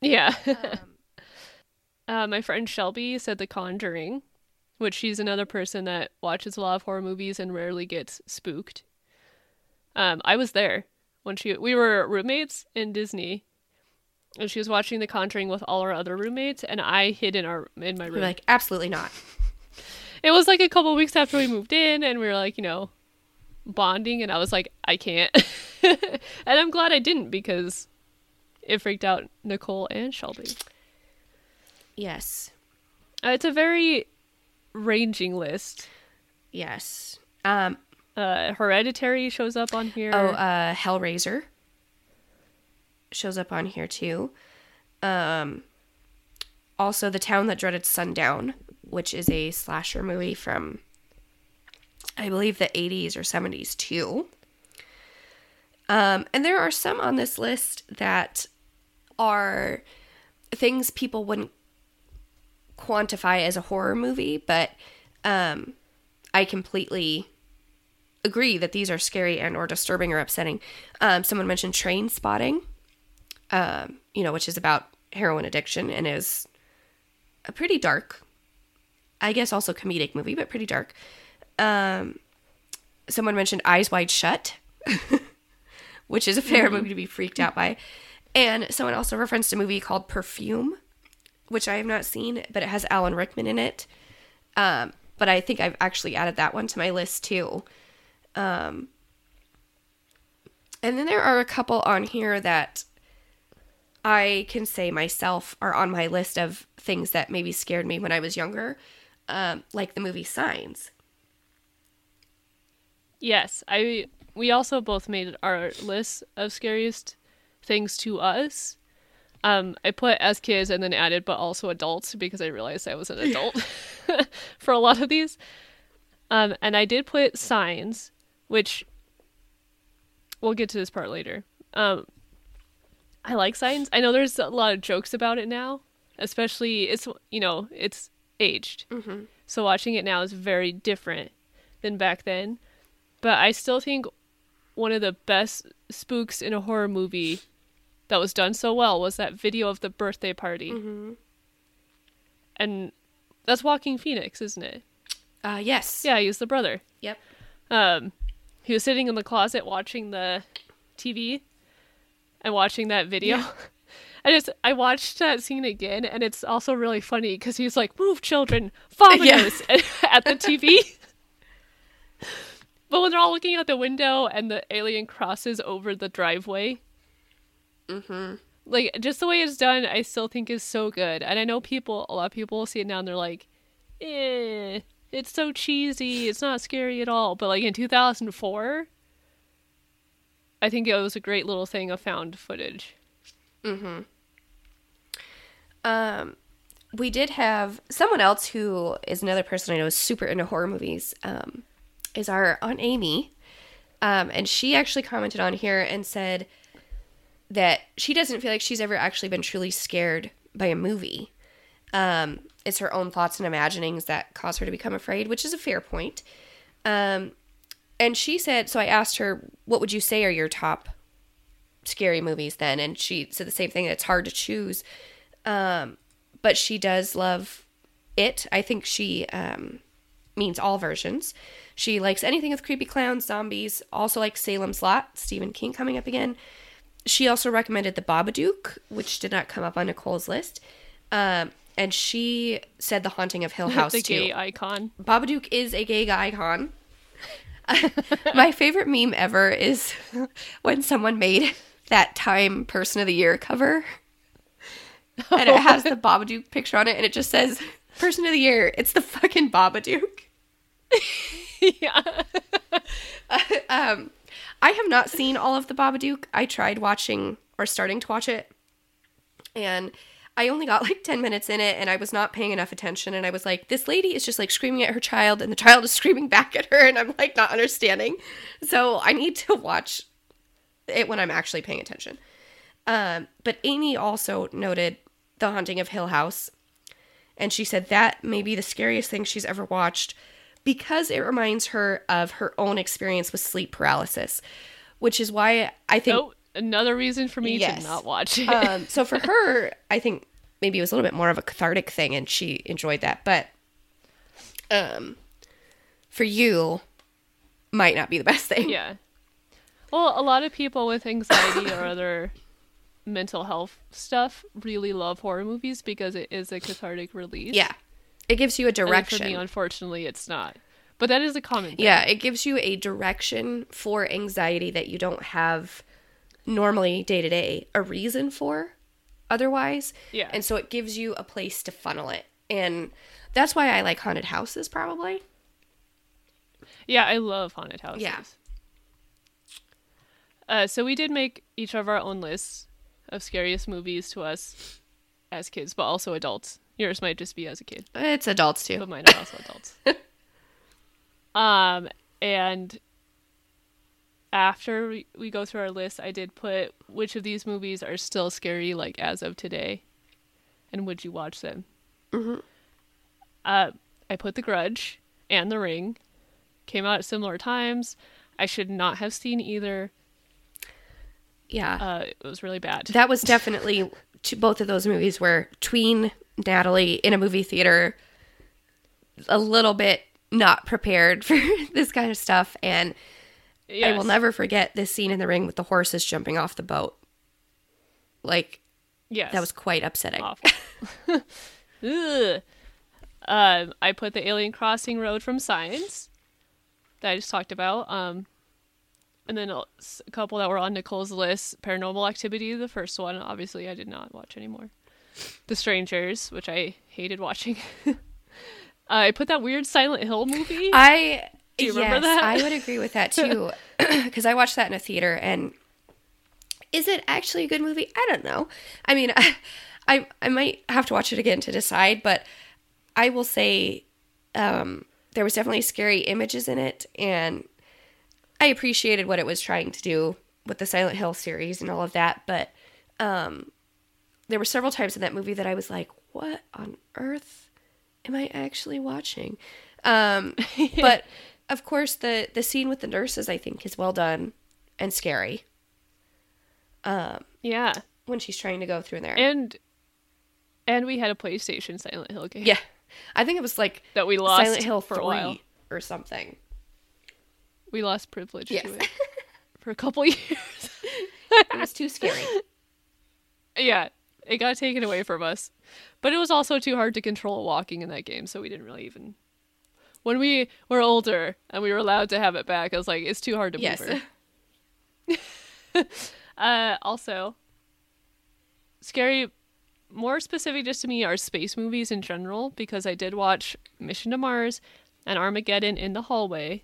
S2: Yeah. uh, my friend Shelby said The Conjuring, which she's another person that watches a lot of horror movies and rarely gets spooked. Um, I was there when she we were roommates in Disney, and she was watching The Conjuring with all our other roommates, and I hid in our in my
S1: You're
S2: room.
S1: like, absolutely not.
S2: it was like a couple weeks after we moved in, and we were like, you know, bonding, and I was like, I can't, and I'm glad I didn't because it freaked out Nicole and Shelby.
S1: Yes,
S2: Uh, it's a very ranging list.
S1: yes. Um,
S2: Uh, Hereditary shows up on here.
S1: Oh, uh, Hellraiser shows up on here too. Um, also, The Town That Dreaded Sundown, which is a slasher movie from, I believe, the 80s or 70s too. Um, and there are some on this list that are things people wouldn't quantify as a horror movie, but um, I completely agree that these are scary and or disturbing or upsetting. Um, someone mentioned Trainspotting, um, you know, which is about heroin addiction and is a pretty dark, I guess also comedic movie, but pretty dark. Um, someone mentioned Eyes Wide Shut, which is a fair movie to be freaked out by. And someone also referenced a movie called Perfume, which I have not seen, but it has Alan Rickman in it. Um, but I think I've actually added that one to my list too. Um, and then there are a couple on here that I can say myself are on my list of things that maybe scared me when I was younger, um, like the movie Signs.
S2: Yes, I. We also both made our list of scariest things to us. Um, I put as kids and then added, but also adults because I realized I was an adult for a lot of these. Um, and I did put signs, which we'll get to this part later. Um, I like signs. I know there's a lot of jokes about it now, especially it's you know it's aged,
S1: Mm-hmm.
S2: so watching it now is very different than back then. But I still think one of the best spooks in a horror movie that was done so well was that video of the birthday party,
S1: Mm-hmm.
S2: and that's Joaquin Phoenix, isn't it?
S1: Uh, yes.
S2: Yeah, he's the brother.
S1: Yep.
S2: Um, he was sitting in the closet watching the TV and watching that video.
S1: Yeah.
S2: I just I watched that scene again, and it's also really funny because he's like, "Move, children, vominos," at the TV. But when they're all looking out the window and the alien crosses over the driveway,
S1: Mm-hmm.
S2: like just the way it's done, I still think is so good. And I know people, a lot of people will see it now and they're like, "Eh, it's so cheesy. It's not scary at all." But like in 2004, I think it was a great little thing of found footage. Mhm.
S1: Um, we did have someone else who is another person I know is super into horror movies. Um, is our aunt Amy, um, and she actually commented on here and said that she doesn't feel like she's ever actually been truly scared by a movie. Um, it's her own thoughts and imaginings that cause her to become afraid, which is a fair point. Um, and she said, so I asked her, what would you say are your top scary movies then? And she said the same thing. It's hard to choose. Um, but she does love it. I think she um, means all versions. She likes anything with creepy clowns, zombies, also like Salem's Lot, Stephen King coming up again. She also recommended The Babadook, which did not come up on Nicole's list. Um, and she said The Haunting of Hill House
S2: the
S1: too.
S2: gay icon.
S1: Babadook is a gay guy icon. My favorite meme ever is when someone made that Time Person of the Year cover. And it has the Babadook picture on it, and it just says, Person of the Year, it's the fucking Babadook.
S2: yeah.
S1: um, I have not seen all of the Babadook. I tried watching or starting to watch it, and I only got like 10 minutes in it, and I was not paying enough attention. And I was like, this lady is just like screaming at her child, and the child is screaming back at her, and I'm like not understanding. So I need to watch it when I'm actually paying attention. Um, but Amy also noted The Haunting of Hill House, and she said that may be the scariest thing she's ever watched because it reminds her of her own experience with sleep paralysis, which is why I think.
S2: Oh, another reason for me
S1: Yes.
S2: to not watch it.
S1: um, so for her, I think maybe it was a little bit more of a cathartic thing, and she enjoyed that. But um, for you, might not be the best thing.
S2: yeah. Well, a lot of people with anxiety or other mental health stuff really love horror movies because it is a cathartic release.
S1: Yeah. It gives you a
S2: And
S1: direction.
S2: For me, unfortunately, it's not. But that is a common thing.
S1: Yeah, it gives you a direction for anxiety that you don't have normally day to day, a reason for otherwise.
S2: Yeah.
S1: And so it gives you a place to funnel it. And that's why I like haunted houses, probably.
S2: Yeah, I love haunted houses.
S1: Yeah.
S2: Uh, so we did make each of our own lists of scariest movies to us as kids, but also adults. Yours might just be as a kid,
S1: It's adults too.
S2: but mine are also adults. um, and after we, we go through our list, I did put which of these movies are still scary, like as of today, and would you watch them?
S1: Mhm.
S2: Uh, I put The Grudge and The Ring. Came out at similar times. I should not have seen either.
S1: Yeah.
S2: Uh, it was really bad.
S1: that was definitely to both of those movies were tween Natalie in a movie theater a little bit not prepared for this kind of stuff and I will never forget this scene in the ring with the horses jumping off the boat. Like
S2: Yes.
S1: that was quite upsetting.
S2: Ugh. Um, I put the Alien Crossing Road from Signs that I just talked about. Um, and then a couple that were on Nicole's list: Paranormal Activity, the first one. Obviously, I did not watch anymore. The Strangers, which I hated watching. uh, I put that weird Silent Hill movie.
S1: I
S2: Do you remember
S1: yes,
S2: that?
S1: I would agree with that too because I watched that in a theater and is it actually a good movie? I don't know. I mean, I, I I might have to watch it again to decide, but I will say um, there was definitely scary images in it, and I appreciated what it was trying to do with the Silent Hill series and all of that. But um, there were several times in that movie that I was like, "What on earth am I actually watching?" Um, but of course, the the scene with the nurses I think is well done and scary um,
S2: yeah,
S1: when she's trying to go through there.
S2: and and we had a PlayStation Silent Hill game.
S1: yeah, I think it was like
S2: that we lost
S1: Silent Hill
S2: for
S1: 3
S2: a while.
S1: or something.
S2: We lost privilege
S1: Yes.
S2: to it for a couple years.
S1: It was too scary.
S2: Yeah, it got taken away from us. But it was also too hard to control walking in that game, so we didn't really even when we were older and we were allowed to have it back, I was like, it's too hard to
S1: Yes.
S2: Uh, also, scary. More specific, just to me, are space movies in general because I did watch Mission to Mars and Armageddon in the hallway.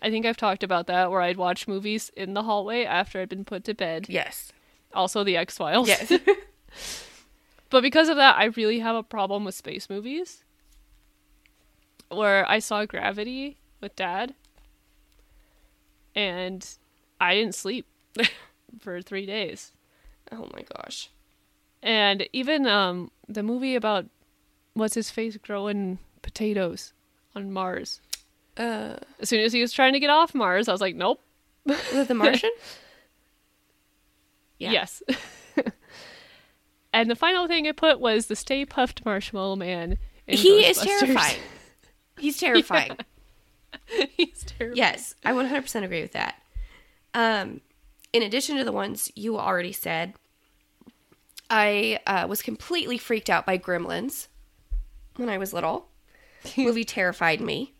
S2: I think I've talked about that, where I'd watch movies in the hallway after I'd been put to bed.
S1: yes.
S2: Also, the X Files.
S1: Yes.
S2: But because of that, I really have a problem with space movies. Where I saw Gravity with Dad, and I didn't sleep for three days.
S1: oh my gosh.
S2: And even um, the movie about what's his face growing potatoes on Mars.
S1: Uh,
S2: As soon as he was trying to get off Mars, I was like, nope.
S1: was it The Martian? Yeah.
S2: Yes. and the final thing I put was the Stay Puft Marshmallow Man.
S1: He is terrifying. He's terrifying.
S2: He's terrible.
S1: Yes, I 100% agree with that. Um, in addition to the ones you already said, I uh, was completely freaked out by Gremlins when I was little. movie terrified me.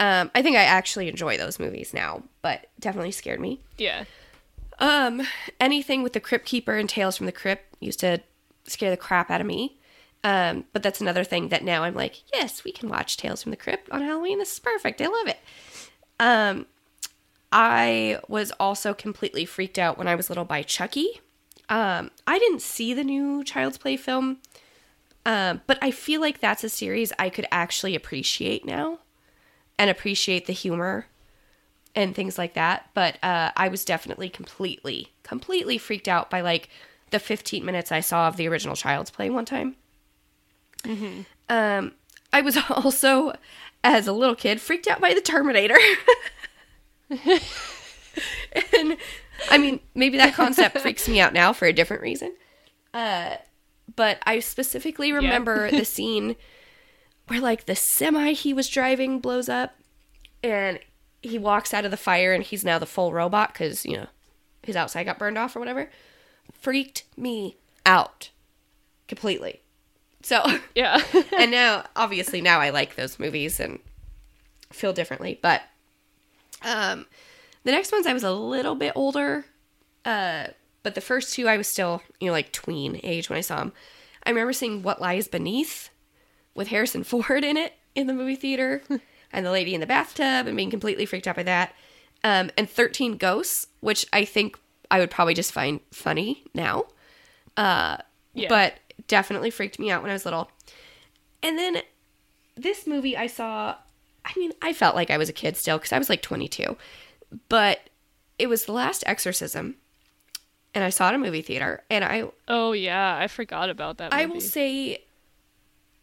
S1: Um, I think I actually enjoy those movies now, but definitely scared me.
S2: Yeah.
S1: Um, anything with the Crypt Keeper and Tales from the Crypt used to scare the crap out of me. Um, but that's another thing that now I'm like, yes, we can watch Tales from the Crypt on Halloween. This is perfect. I love it. Um, I was also completely freaked out when I was little by Chucky. Um, I didn't see the new Child's Play film, um, but I feel like that's a series I could actually appreciate now and appreciate the humor and things like that. But uh, I was definitely completely, completely freaked out by like the 15 minutes I saw of the original Child's Play one time. Um, I was also, as a little kid, freaked out by the Terminator. and I mean, maybe that concept freaks me out now for a different reason. Uh, but I specifically remember the scene where like the semi he was driving blows up and he walks out of the fire and he's now the full robot because, you know, his outside got burned off or whatever. Freaked me out completely. So,
S2: Yeah.
S1: and now, obviously, now I like those movies and feel differently. But um, the next ones, I was a little bit older. Uh, but the first two, I was still, you know, like tween age when I saw them. I remember seeing What Lies Beneath with Harrison Ford in it in the movie theater and the lady in the bathtub and being completely freaked out by that. Um, and 13 Ghosts, which I think I would probably just find funny now. Uh,
S2: Yeah.
S1: But definitely freaked me out when I was little. And then this movie I saw, I mean, I felt like I was a kid still because I was like 22, but it was The Last Exorcism. And I saw it in a movie theater. And I,
S2: oh yeah, I forgot about that. Movie.
S1: I will say,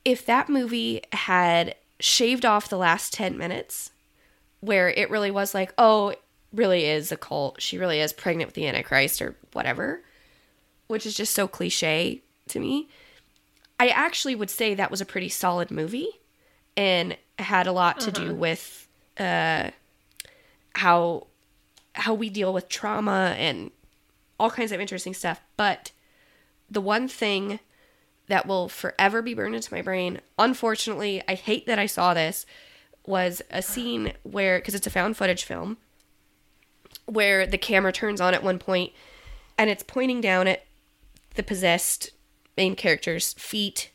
S1: if that movie had shaved off the last 10 minutes, where it really was like, oh, really is a cult. She really is pregnant with the Antichrist or whatever, which is just so cliche to me. I actually would say that was a pretty solid movie and had a lot to do with uh, how how we deal with trauma and all kinds of interesting stuff. But the one thing that will forever be burned into my brain, unfortunately, I hate that I saw this, was a scene where, because it's a found footage film, where the camera turns on at one point and it's pointing down at the possessed main character's feet,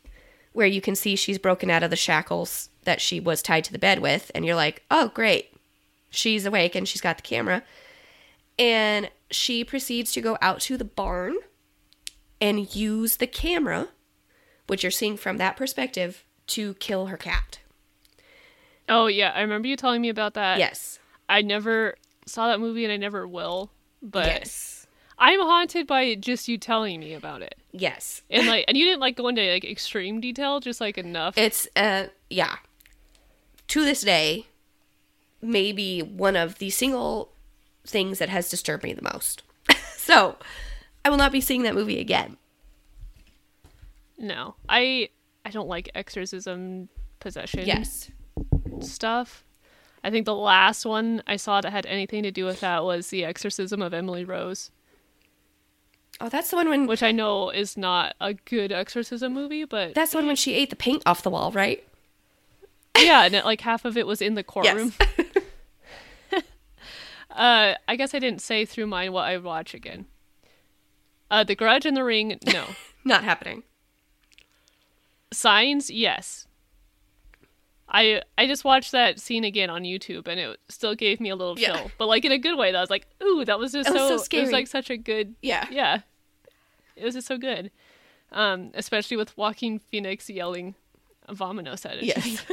S1: where you can see she's broken out of the shackles that she was tied to the bed with. And you're like, oh, great. She's awake and she's got the camera. And she proceeds to go out to the barn and use the camera, which you're seeing from that perspective, to kill her cat.
S2: Oh yeah, I remember you telling me about that.
S1: Yes.
S2: I never saw that movie and I never will. But
S1: yes.
S2: I'm haunted by just you telling me about it.
S1: Yes.
S2: And like and you didn't like go into like extreme detail, just like enough.
S1: It's uh yeah. To this day, maybe one of the single things that has disturbed me the most. so, I will not be seeing that movie again.
S2: no. I I don't like exorcism possession
S1: Yes.
S2: stuff. I think the last one I saw that had anything to do with that was The Exorcism of Emily Rose,
S1: Oh, that's the one when
S2: which I know is not a good exorcism movie, but
S1: that's the one when she ate the paint off the wall, right?
S2: Yeah, and it, like half of it was in the courtroom.
S1: Yes.
S2: Uh, I guess I didn't say through mine what I would watch again. Uh, The Grudge and The Ring, no.
S1: Not happening.
S2: Signs, yes. I I just watched that scene again on YouTube and it still gave me a little
S1: Yeah.
S2: chill, but like in a good way. That I was like, ooh, that was just
S1: That was
S2: so,
S1: so
S2: it was like such a good
S1: Yeah.
S2: yeah. It was just so good. Um, especially with Joaquin Phoenix yelling "Vominos" at it.
S1: Yes.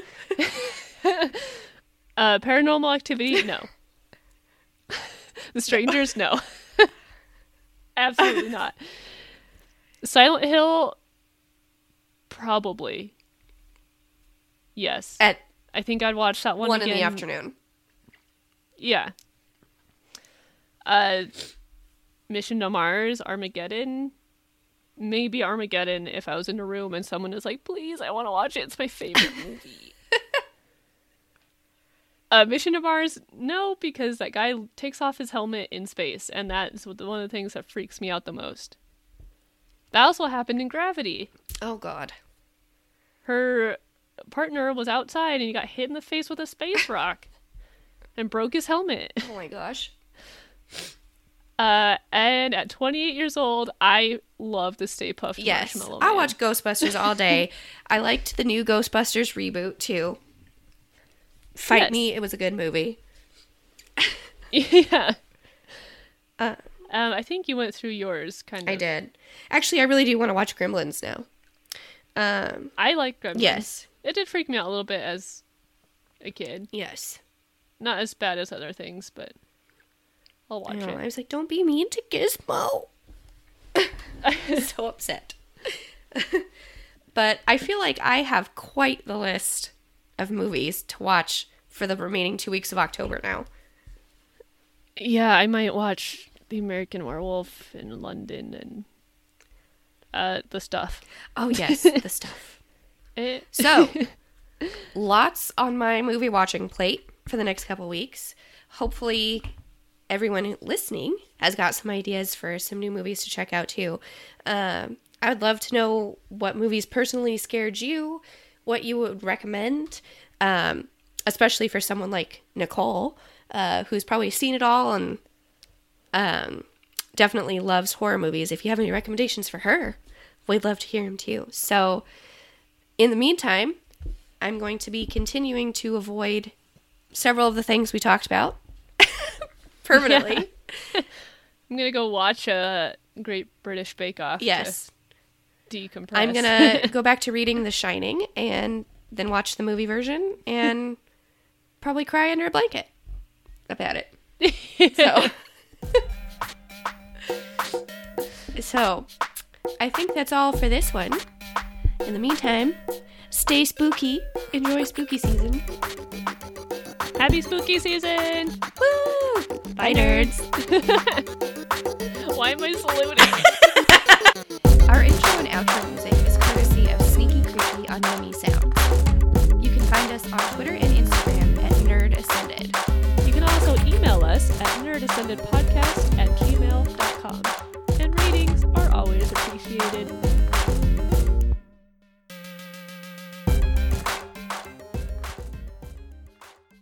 S2: Uh, Paranormal Activity, no. the Strangers, no. Absolutely not. Silent Hill, probably. Yes.
S1: At
S2: I think I'd watch that one,
S1: one in the afternoon.
S2: Yeah. Uh, Mission to Mars, Armageddon. Maybe Armageddon if I was in a room and someone is like, please, I want to watch it. It's my favorite movie. uh, Mission to Mars, no, because that guy takes off his helmet in space, and that's one of the things that freaks me out the most. That also happened in Gravity.
S1: Oh God.
S2: Her partner was outside and he got hit in the face with a space rock and broke his helmet.
S1: Oh my gosh.
S2: Uh, and at 28 years old, I love the Stay Puft
S1: Yes.
S2: Marshmallow
S1: I
S2: Man.
S1: watch Ghostbusters all day. I liked the new Ghostbusters reboot too. Fight
S2: Yes.
S1: Me, it was a good movie.
S2: yeah.
S1: Uh,
S2: Um, I think you went through yours, kind of.
S1: I did. Actually, I really do want to watch Gremlins now. Um,
S2: I like Gremlins.
S1: yes.
S2: It did freak me out a little bit as a kid.
S1: Yes.
S2: Not as bad as other things, but I'll
S1: I,
S2: watch
S1: know, I was like, don't be mean to Gizmo. I'm so upset. but I feel like I have quite the list of movies to watch for the remaining two weeks of October now.
S2: Yeah, I might watch The American Werewolf in London and uh, the stuff.
S1: Oh, yes, the stuff. So, lots on my movie watching plate for the next couple weeks. Hopefully, everyone listening has got some ideas for some new movies to check out too. Um, I would love to know what movies personally scared you, what you would recommend, um, especially for someone like Nicole, uh, who's probably seen it all and um, definitely loves horror movies. If you have any recommendations for her, we'd love to hear them too. So, in the meantime, I'm going to be continuing to avoid several of the things we talked about permanently.
S2: I'm gonna go watch a Great British Bake Off. to
S1: Yes.
S2: decompress.
S1: I'm going to go back to reading The Shining and then watch the movie version and probably cry under a blanket about it. So, so I think that's all for this one. In the meantime, stay spooky, enjoy spooky season.
S2: Happy spooky season!
S1: Woo! Bye, Bye nerds! nerds.
S2: Why am I saluting?
S1: Our intro and outro music is courtesy of Sneaky Creepy on Yummy Sound. You can find us on Twitter and Instagram at Nerd Ascended.
S2: You can also email us at nerdascendedpodcast at gmail.com. And ratings are always appreciated.